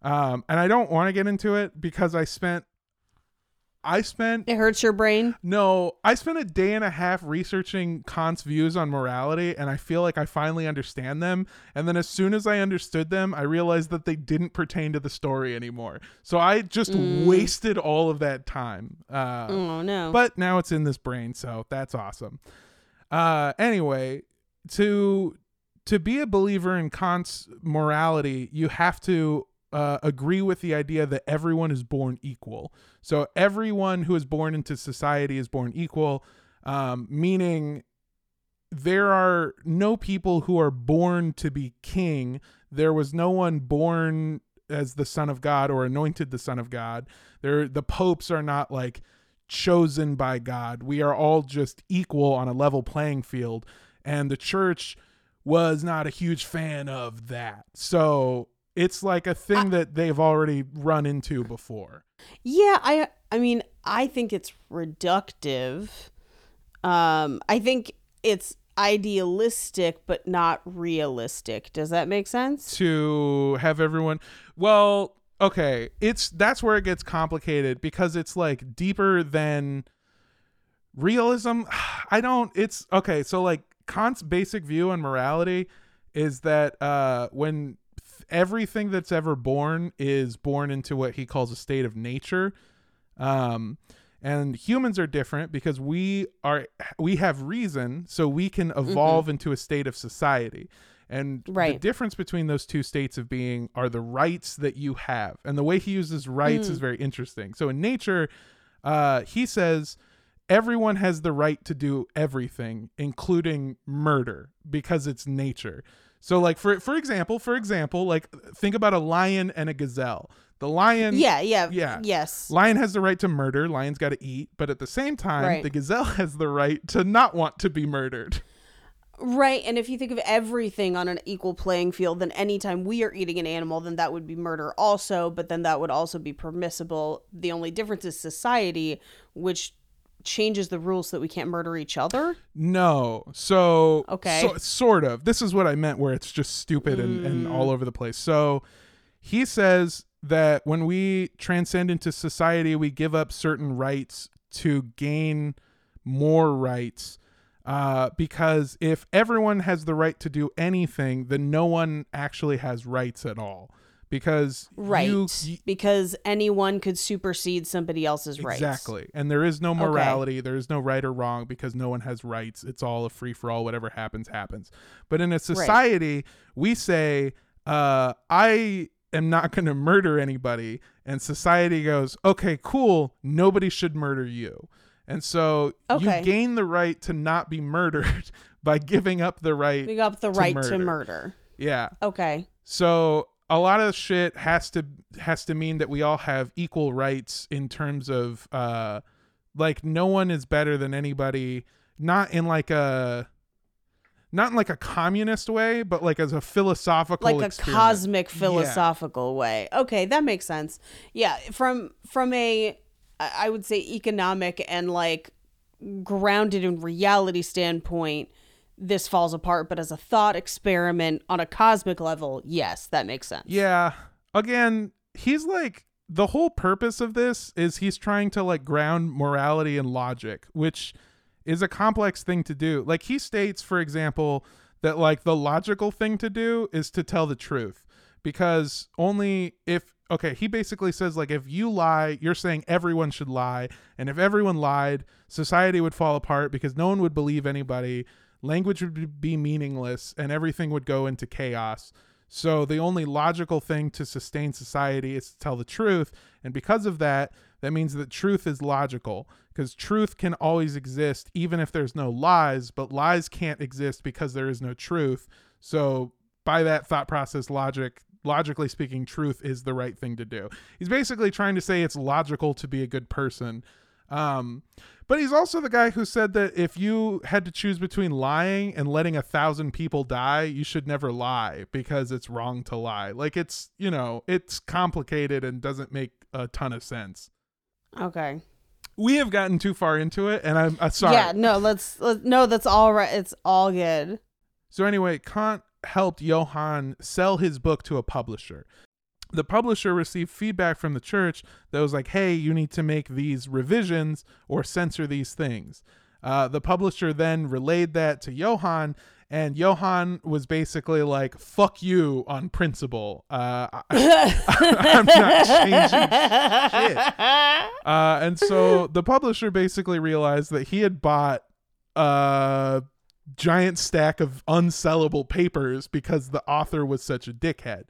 um, and I don't want to get into it because I spent I spent It hurts your brain. no, I spent a day and a half researching Kant's views on morality, and I feel like I finally understand them. And then as soon as I understood them, I realized that they didn't pertain to the story anymore. So I just wasted all of that time. Uh, Oh no. but now it's in this brain, so that's awesome. Uh, anyway, to to be a believer in Kant's morality, you have to uh, agree with the idea that everyone is born equal. So everyone who is born into society is born equal, um, meaning there are no people who are born to be king. There was no one born as the son of God or anointed the son of God. There, the popes are not like chosen by God. We are all just equal on a level playing field. And the church was not a huge fan of that. So it's like a thing that they've already run into before. Yeah, I I mean, I think it's reductive. Um, I think it's idealistic but not realistic. Does that make sense? to have everyone well okay it's that's where it gets complicated because it's like deeper than realism i don't it's okay so like kant's basic view on morality is that uh when everything that's ever born is born into what he calls a state of nature. Um and humans are different because we are we have reason so we can evolve into a state of society. And the difference between those two states of being are the rights that you have. And the way he uses rights is very interesting. So in nature uh he says everyone has the right to do everything including murder because it's nature so like for for example for example like think about a lion and a gazelle the lion Yeah, yeah, Yeah. yes. Lion has the right to murder. Lion's got to eat. But at the same time, Right. the gazelle has the right to not want to be murdered. Right, and if you think of everything on an equal playing field, then anytime we are eating an animal, then that would be murder also, but then that would also be permissible. The only difference is society, which changes the rules so that we can't murder each other. No. So, Okay. so- sort of. This is what I meant where it's just stupid and, and Mm. all over the place. So he says that when we transcend into society, we give up certain rights to gain more rights. Uh, because if everyone has the right to do anything, then no one actually has rights at all. Because Right. you, you because anyone could supersede somebody else's rights. Exactly. And there is no morality, there is no right or wrong because no one has rights. It's all a free for all. Whatever happens, happens. But in a society, we say, uh, I am not going to murder anybody. And society goes, okay, cool. Nobody should murder you. And so Okay. you gain the right to not be murdered by giving up the right. Got the to right murder. to murder. yeah. Okay. So a lot of shit has to has to mean that we all have equal rights in terms of uh like no one is better than anybody not in like a not in like a communist way, but like as a philosophical like a experiment. cosmic philosophical way. Okay, that makes sense. Yeah, from from a i would say economic and like grounded in reality standpoint, this falls apart, but as a thought experiment on a cosmic level, yes, that makes sense. Yeah. Again, he's like the whole purpose of this is he's trying to like ground morality and logic, which is a complex thing to do. Like he states, for example, that like the logical thing to do is to tell the truth because only if okay, he basically says like if you lie, you're saying everyone should lie, and if everyone lied, society would fall apart because no one would believe anybody, language would be meaningless, and everything would go into chaos. So the only logical thing to sustain society is to tell the truth, and because of that, that means that truth is logical because truth can always exist even if there's no lies, but lies can't exist because there is no truth. So by that thought process logic, logically speaking, truth is the right thing to do. He's basically trying to say it's logical to be a good person. Um, but he's also the guy who said that if you had to choose between lying and letting a thousand people die, you should never lie because it's wrong to lie. Like it's, you know, it's complicated and doesn't make a ton of sense. Okay. We have gotten too far into it, and I'm uh, sorry. Yeah, no, let's, let no, that's all right. It's all good. So anyway, Kant helped Johann sell his book to a publisher. The publisher received feedback from the church that was like, "Hey, you need to make these revisions or censor these things." Uh, the publisher then relayed that to Johann, and Johann was basically like, "Fuck you" on principle. Uh, I, I'm not changing shit. Uh, and so the publisher basically realized that he had bought a giant stack of unsellable papers because the author was such a dickhead.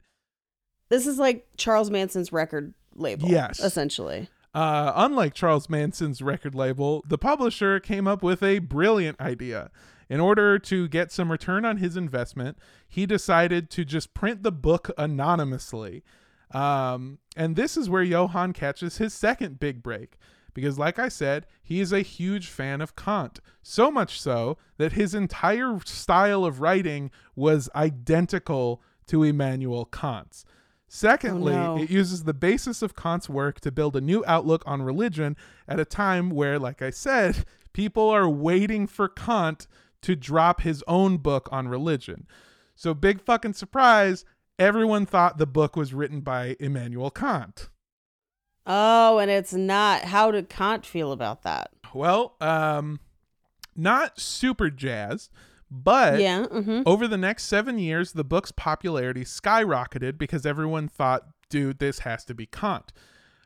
This is like Charles Manson's record label. Yes. Essentially. Uh, unlike Charles Manson's record label, the publisher came up with a brilliant idea. In order to get some return on his investment, he decided to just print the book anonymously. Um, and this is where Johann catches his second big break. Because, like I said, he is a huge fan of Kant. So much so that his entire style of writing was identical to Immanuel Kant's. Secondly, Oh, no. it uses the basis of Kant's work to build a new outlook on religion at a time where, like I said, people are waiting for Kant to drop his own book on religion. So, big fucking surprise, everyone thought the book was written by Immanuel Kant. Oh, and it's not. How did Kant feel about that? Well, um, not super jazzed, but yeah. Mm-hmm. over the next seven years, the book's popularity skyrocketed because everyone thought, dude, this has to be Kant.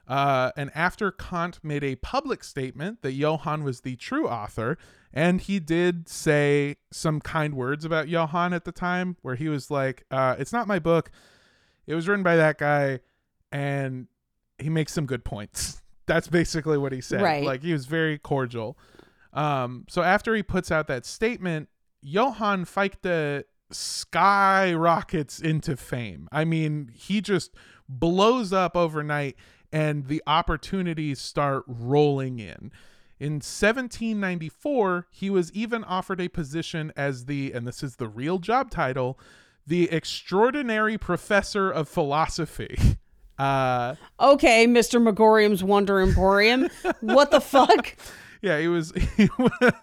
Uh, and after Kant made a public statement that Johann was the true author, and he did say some kind words about Johann at the time, where he was like, uh, It's not my book. It was written by that guy, and he makes some good points. That's basically what he said. Right. Like, he was very cordial. Um, so after he puts out that statement, Johann Fichte skyrockets into fame. I mean, he just blows up overnight and the opportunities start rolling in. In 1794, he was even offered a position as the, and this is the real job title, the extraordinary professor of philosophy. Uh, Okay, Mr. Magorium's Wonder Emporium. what the fuck? yeah, he was he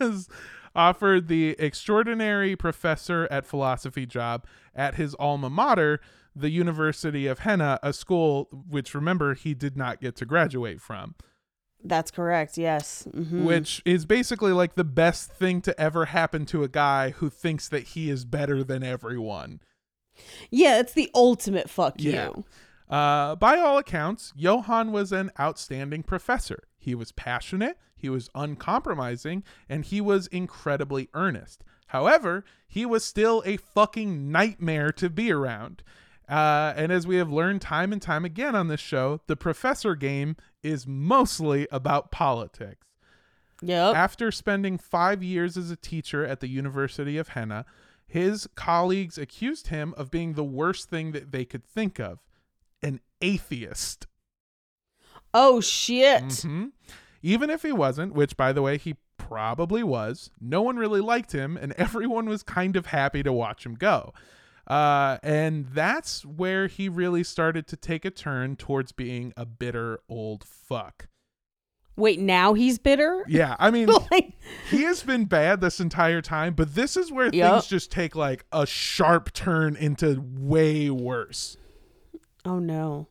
was offered the extraordinary professor at philosophy job at his alma mater, the University of Jena, a school which remember he did not get to graduate from, That's correct. Yes. Mhm. which is basically like the best thing to ever happen to a guy who thinks that he is better than everyone. Yeah, it's the ultimate fuck Yeah. you. Uh, by all accounts, Johann was an outstanding professor. He was passionate, he was uncompromising, and he was incredibly earnest. However, he was still a fucking nightmare to be around. Uh, and as we have learned time and time again on this show, the professor game is mostly about politics. Yep. After spending five years as a teacher at the University of Jena, his colleagues accused him of being the worst thing that they could think of an atheist. Oh shit. Mhm. Even if he wasn't, which by the way, he probably was. No one really liked him, and everyone was kind of happy to watch him go. Uh, and that's where he really started to take a turn towards being a bitter old fuck. Wait, now he's bitter? Yeah, I mean, like, he has been bad this entire time, but this is where Yup. things just take like a sharp turn into way worse. oh no.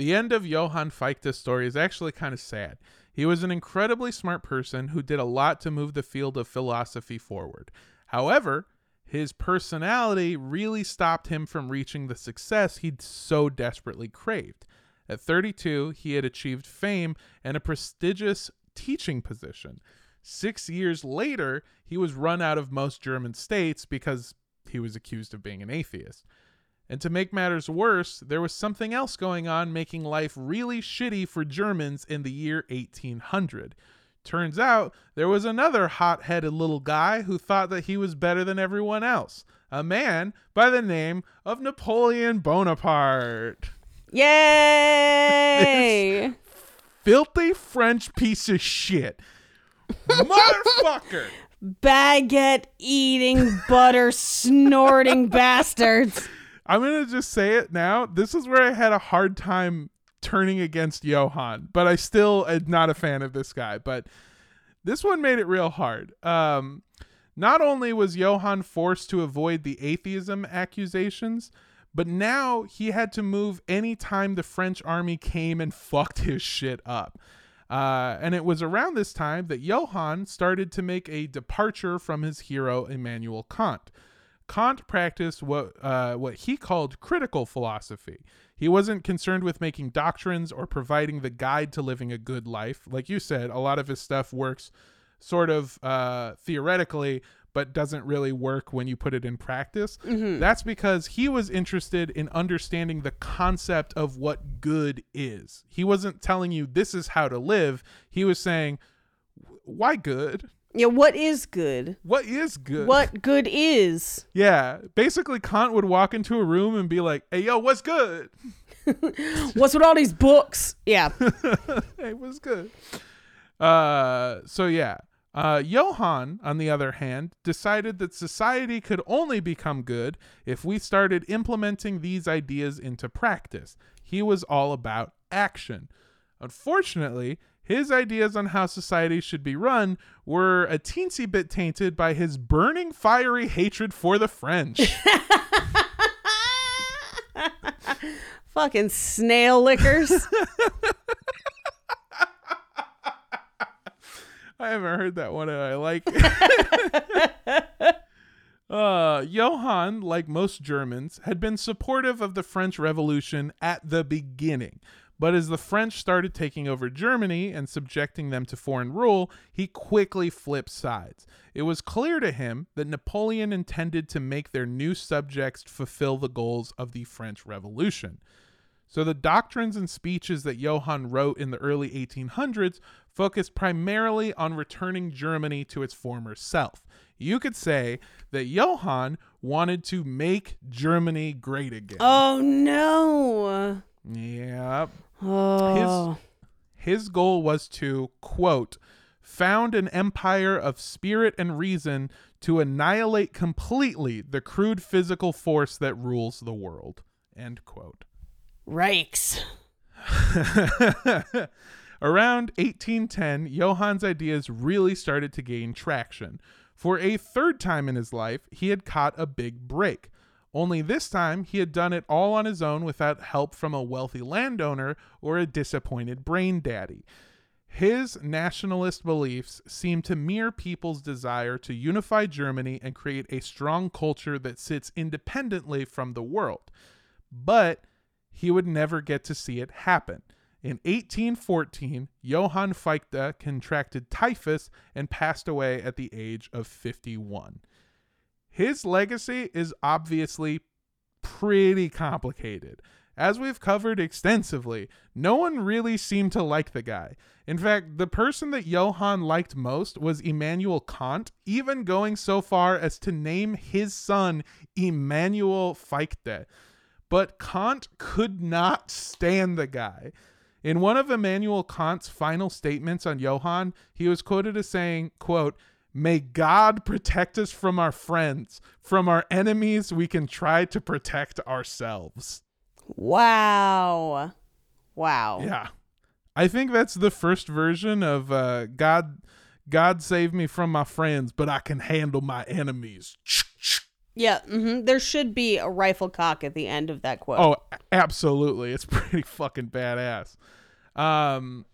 The end of Johann Fichte's story is actually kind of sad. He was an incredibly smart person who did a lot to move the field of philosophy forward. However, his personality really stopped him from reaching the success he'd so desperately craved. At 32, he had achieved fame and a prestigious teaching position. Six years later, he was run out of most German states because he was accused of being an atheist. And to make matters worse, there was something else going on making life really shitty for Germans in the year 1800. Turns out there was another hot headed little guy who thought that he was better than everyone else. A man by the name of Napoleon Bonaparte. Yay! Filthy French piece of shit. Motherfucker! Baguette eating, butter snorting bastards. I'm gonna just say it now. This is where I had a hard time turning against Johann, but I still am not a fan of this guy. But this one made it real hard. Um, not only was Johann forced to avoid the atheism accusations, but now he had to move anytime the French army came and fucked his shit up. Uh, and it was around this time that Johann started to make a departure from his hero Immanuel Kant. Kant practiced what uh, what he called critical philosophy. He wasn't concerned with making doctrines or providing the guide to living a good life. Like you said, a lot of his stuff works sort of uh, theoretically, but doesn't really work when you put it in practice. That's because he was interested in understanding the concept of what good is. He wasn't telling you this is how to live. He was saying, why good? Yeah, what is good? What is good? What good is? Yeah, basically, Kant would walk into a room and be like, "Hey, yo, what's good? What's with all these books? Yeah. hey, what's good?" Uh, so yeah, uh, Johann, on the other hand, decided that society could only become good if we started implementing these ideas into practice. He was all about action. Unfortunately, his ideas on how society should be run were a teensy bit tainted by his burning, fiery hatred for the French. Fucking snail lickers. I haven't heard that one and I like it. uh, Johann, like most Germans, had been supportive of the French Revolution at the beginning. But as the French started taking over Germany and subjecting them to foreign rule, he quickly flipped sides. It was clear to him that Napoleon intended to make their new subjects fulfill the goals of the French Revolution. So the doctrines and speeches that Johann wrote in the early 1800s focused primarily on returning Germany to its former self. You could say that Johann wanted to make Germany great again. oh no. Yep. Oh. His goal was to, quote, found an empire of spirit and reason to annihilate completely the crude physical force that rules the world, end quote. Rakes. Around 1810, Johann's ideas really started to gain traction. For a third time in his life, he had caught a big break. Only this time, he had done it all on his own without help from a wealthy landowner or a disappointed brain daddy. His nationalist beliefs seemed to mirror people's desire to unify Germany and create a strong culture that sits independently from the world. But he would never get to see it happen. In 1814, Johann Fichte contracted typhus and passed away at the age of 51. His legacy is obviously pretty complicated. As we've covered extensively, no one really seemed to like the guy. In fact, the person that Johann liked most was Immanuel Kant, even going so far as to name his son Immanuel Fichte. But Kant could not stand the guy. In one of Immanuel Kant's final statements on Johann, he was quoted as saying, quote, May God protect us from our friends. From our enemies, we can try to protect ourselves. Wow. Wow. Yeah. I think that's the first version of uh, God God save me from my friends, but I can handle my enemies. Yeah. hmm There should be a rifle cock at the end of that quote. Oh, absolutely. It's pretty fucking badass. Um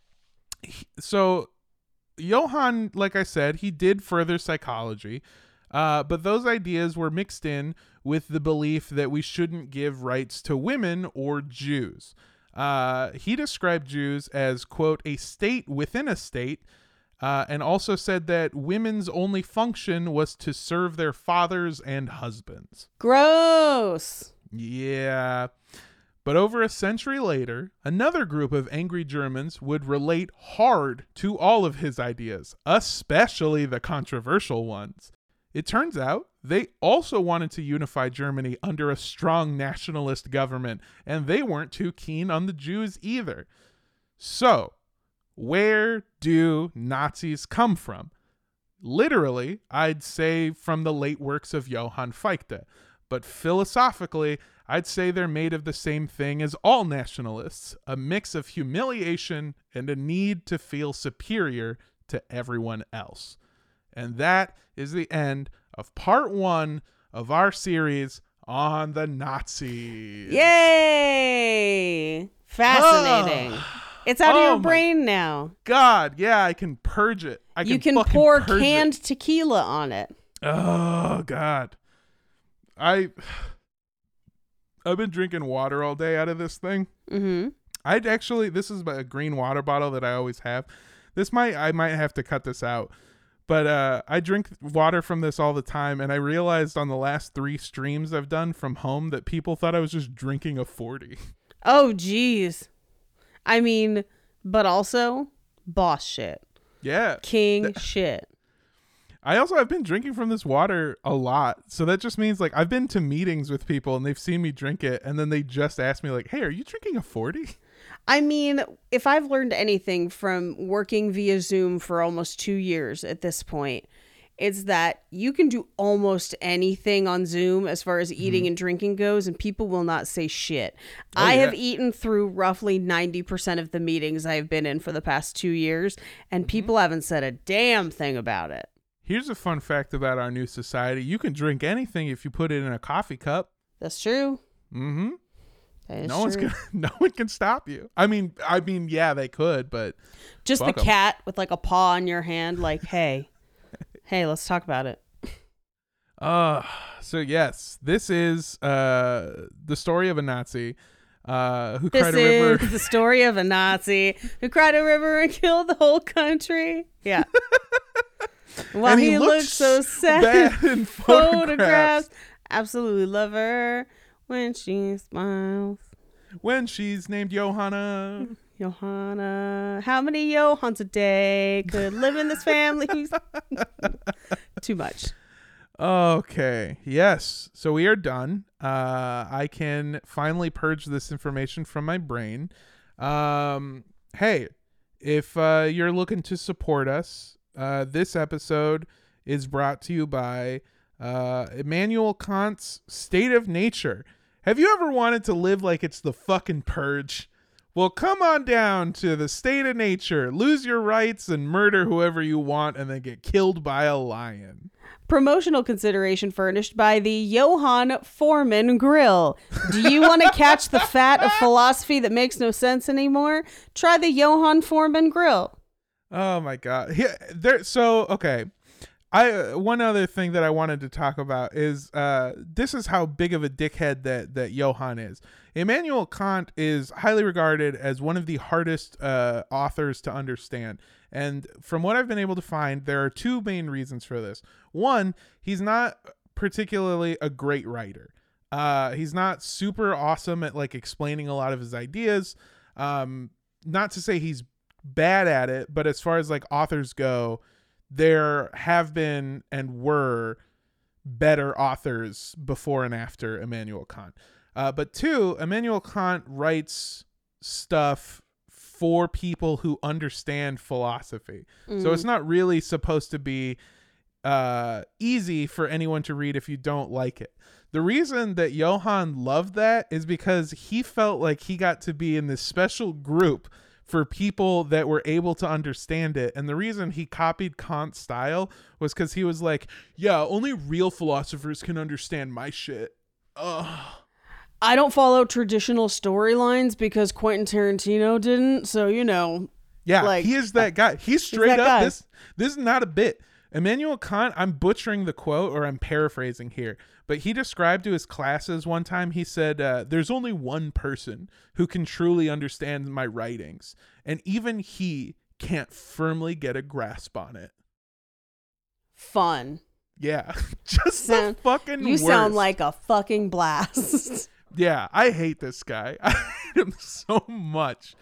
so Johann, like I said, he did further psychology. Uh, but those ideas were mixed in with the belief that we shouldn't give rights to women or Jews. Uh, he described Jews as, quote, a state within a state, uh, and also said that women's only function was to serve their fathers and husbands. Gross. Yeah. But over a century later, another group of angry Germans would relate hard to all of his ideas, especially the controversial ones. It turns out they also wanted to unify Germany under a strong nationalist government, and they weren't too keen on the Jews either. So, where do Nazis come from? Literally, I'd say from the late works of Johann Fichte, but philosophically, I'd say they're made of the same thing as all nationalists a mix of humiliation and a need to feel superior to everyone else. And that is the end of part one of our series on the Nazis. Yay! Fascinating. Ah. it's out of Oh your brain now. God, yeah, I can purge it. I can you can fucking pour purge it. canned tequila on it. Oh God, I I've been drinking water all day out of this thing. Mm-hmm. I'd actually this is a green water bottle that I always have. This might I might have to cut this out. But uh, I drink water from this all the time, and I realized on the last three streams I've done from home that people thought I was just drinking a forty. Oh, geez. I mean, but also boss shit, Yeah, king shit. I also have been drinking from this water a lot. So that just means like I've been to meetings with people and they've seen me drink it and then they just ask me like, "Hey, are you drinking a 40?" I mean, if I've learned anything from working via Zoom for almost two years at this point, it's that you can do almost anything on Zoom as far as eating mm-hmm. and drinking goes, and people will not say shit. Oh, I have eaten through roughly 90% of the meetings I've been in for the past two years, and mm-hmm. people haven't said a damn thing about it. Here's a fun fact about our new society. You can drink anything if you put it in a coffee cup. That's true. Mm Mhm. That is No one's going to no one can stop you. I mean, I mean, yeah, they could, but Just the 'em. cat with like a paw on your hand, like, hey, hey, let's talk about it. Uh so yes, this is uh the story of a Nazi uh who This cried a river. is the story of a Nazi who cried a river and killed the whole country. Yeah. While And he, he looks so sad in photographs. photographs. Absolutely love her when she smiles. when she's named Johanna. Johanna, how many Johans a day could live in this family? Too much. Okay. Yes. So we are done. Uh, I can finally purge this information from my brain. Um, hey, if uh, you're looking to support us, uh, this episode is brought to you by uh, Immanuel Kant's State of Nature. Have you ever wanted to live like it's the fucking purge? Well, come on down to the state of nature, lose your rights, and murder whoever you want, and then get killed by a lion. Promotional consideration furnished by the Johann Foreman Grill. Do you want to catch the fat of philosophy that makes no sense anymore? Try the Johann Foreman Grill. Oh my god. Yeah, there so okay. I uh, one other thing that I wanted to talk about is uh this is how big of a dickhead that that Johann is. Immanuel Kant is highly regarded as one of the hardest uh authors to understand. And from what I've been able to find, there are two main reasons for this. One, he's not particularly a great writer. Uh he's not super awesome at like explaining a lot of his ideas. Um not to say he's bad at it, but as far as like authors go, there have been and were better authors before and after Immanuel Kant. Uh, but two, Immanuel Kant writes stuff for people who understand philosophy. So it's not really supposed to be uh, easy for anyone to read if you don't like it. The reason that Johann loved that is because he felt like he got to be in this special group for people that were able to understand it. And the reason he copied Kant's style was because he was like, yeah, only real philosophers can understand my shit. Ugh. I don't follow traditional storylines because Quentin Tarantino didn't. So you know, Yeah, Like, he is that guy. He's straight that up guy. this this is not a bit. Immanuel Kant, I'm butchering the quote or I'm paraphrasing here, but he described to his classes one time, he said, uh, There's only one person who can truly understand my writings, and even he can't firmly get a grasp on it. fun. Yeah, just Sound- the fucking You sound like a fucking blast. Yeah, I hate this guy. I hate him so much.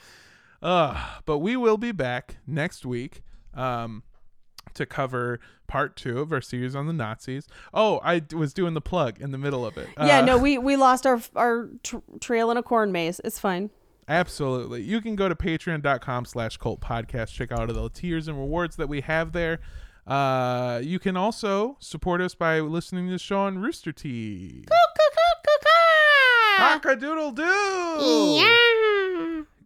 Uh, but we will be back next week um, to cover part two of our series on the Nazis. Oh, I d- was doing the plug in the middle of it. yeah, Uh, no, we we lost our our tr- trail in a corn maze. It's fine. Absolutely. You can go to patreon.com slash cult podcast. Check out all the tiers and rewards that we have there. Uh, you can also support us by listening to the show on Rooster Teeth. Cock-a-doodle-doo!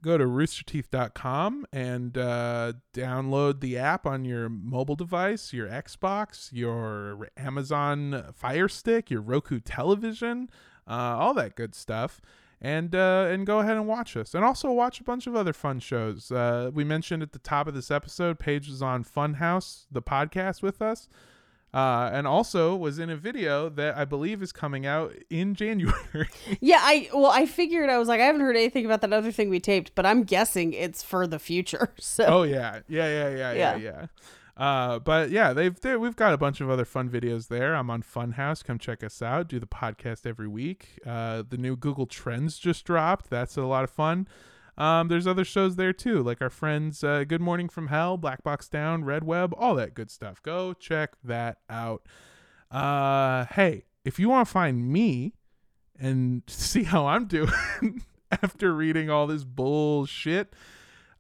Go to roosterteeth.com and uh, download the app on your mobile device, your Xbox, your Amazon Fire Stick, your Roku television, uh, all that good stuff. And uh, and go ahead and watch us, and also watch a bunch of other fun shows. Uh, we mentioned at the top of this episode, Paige was on Funhouse, the podcast with us, uh, and also was in a video that I believe is coming out in January. Yeah, I well, I figured I was like, I haven't heard anything about that other thing we taped, but I'm guessing it's for the future. So oh yeah, yeah, yeah, yeah, yeah, Yeah. Uh, but yeah, they've they, we've got a bunch of other fun videos there. I'm on Funhouse. Come check us out. Do the podcast every week. Uh, the new Google Trends just dropped. That's a lot of fun. Um, there's other shows there too, like our friends uh, Good Morning from Hell, Black Box Down, Red Web, all that good stuff. Go check that out. Uh, hey, if you want to find me and see how I'm doing after reading all this bullshit,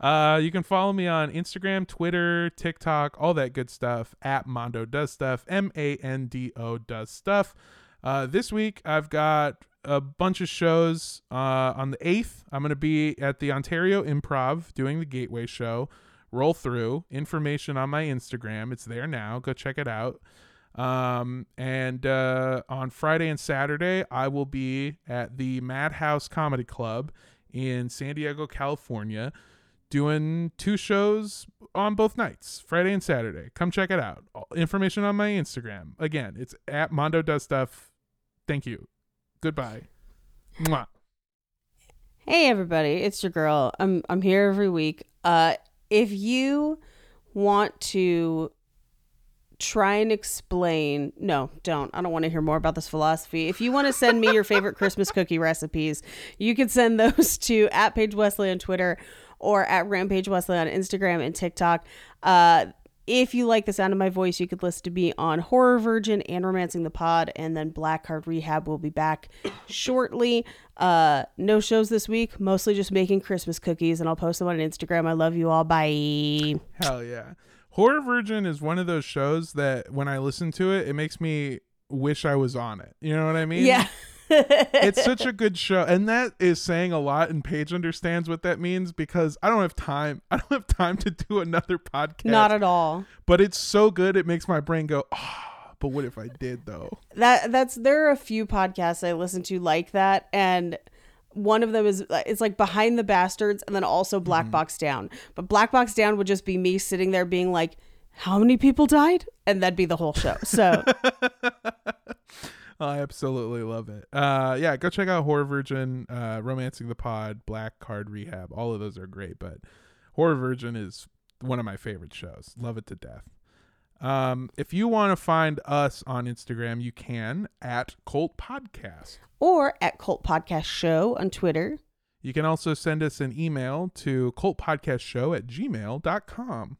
uh, you can follow me on Instagram, Twitter, TikTok, all that good stuff at Mando Does Stuff, M A N D O Does Stuff. Uh, this week I've got a bunch of shows. Uh, on the 8th, I'm going to be at the Ontario Improv doing the Gateway Show. Roll through information on my Instagram. It's there now. Go check it out. Um, and uh, on Friday and Saturday, I will be at the Madhouse Comedy Club in San Diego, California, doing two shows on both nights, Friday and Saturday. Come check it out. All- Information on my Instagram. Again, it's at Mando Does Stuff. Thank you. Goodbye. Mwah. Hey everybody, it's your girl. I'm I'm here every week. Uh if you want to try and explain no, don't. I don't want to hear more about this philosophy. If you want to send me your favorite Christmas cookie recipes, you can send those to at Paige Wesley on Twitter or at Rampage Wesley on Instagram and TikTok. Uh if you like the sound of my voice, you could listen to me on Horror Virgin and Romancing the Pod, and then Black Card Rehab will be back shortly. Uh, no shows this week, mostly just making Christmas cookies, and I'll post them on Instagram. I love you all. Bye. Hell yeah. Horror Virgin is one of those shows that when I listen to it, it makes me wish I was on it. You know what I mean? Yeah. it's such a good show and that is saying a lot and paige understands what that means because i don't have time i don't have time to do another podcast Not at all. but it's so good it makes my brain go oh, but what if i did though That that's there are a few podcasts I listen to like that, and one of them is it's like Behind the Bastards, and then also Black Mm-hmm. Box Down. But Black Box Down would just be me sitting there being like, "How many people died?" and that'd be the whole show. So i absolutely love it. Uh yeah go check out horror virgin uh romancing the pod black card rehab. All of those are great but horror virgin is one of my favorite shows. Love it to death. Um if you want to find us on instagram you can at cult podcast. Or at Cult Podcast Show on Twitter. You can also send us an email to cultpodcastshow at gmail.com.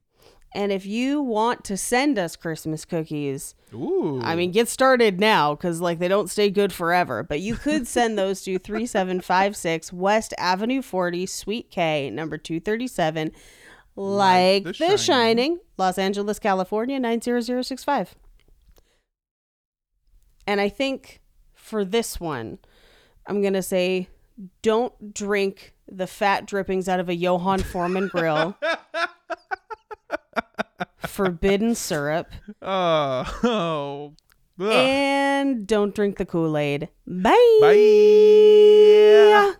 And if you want to send us Christmas cookies, Ooh. I mean, get started now because like they don't stay good forever. But you could send those to three seven five six West Avenue forty, Suite K, number two thirty seven, like The Shining. Shining. Los Angeles, California nine zero zero six five. And I think for this one, I'm gonna say, don't drink the fat drippings out of a Johann Foreman grill. forbidden syrup. Oh. oh. And don't drink the Kool Aid. Bye. Bye.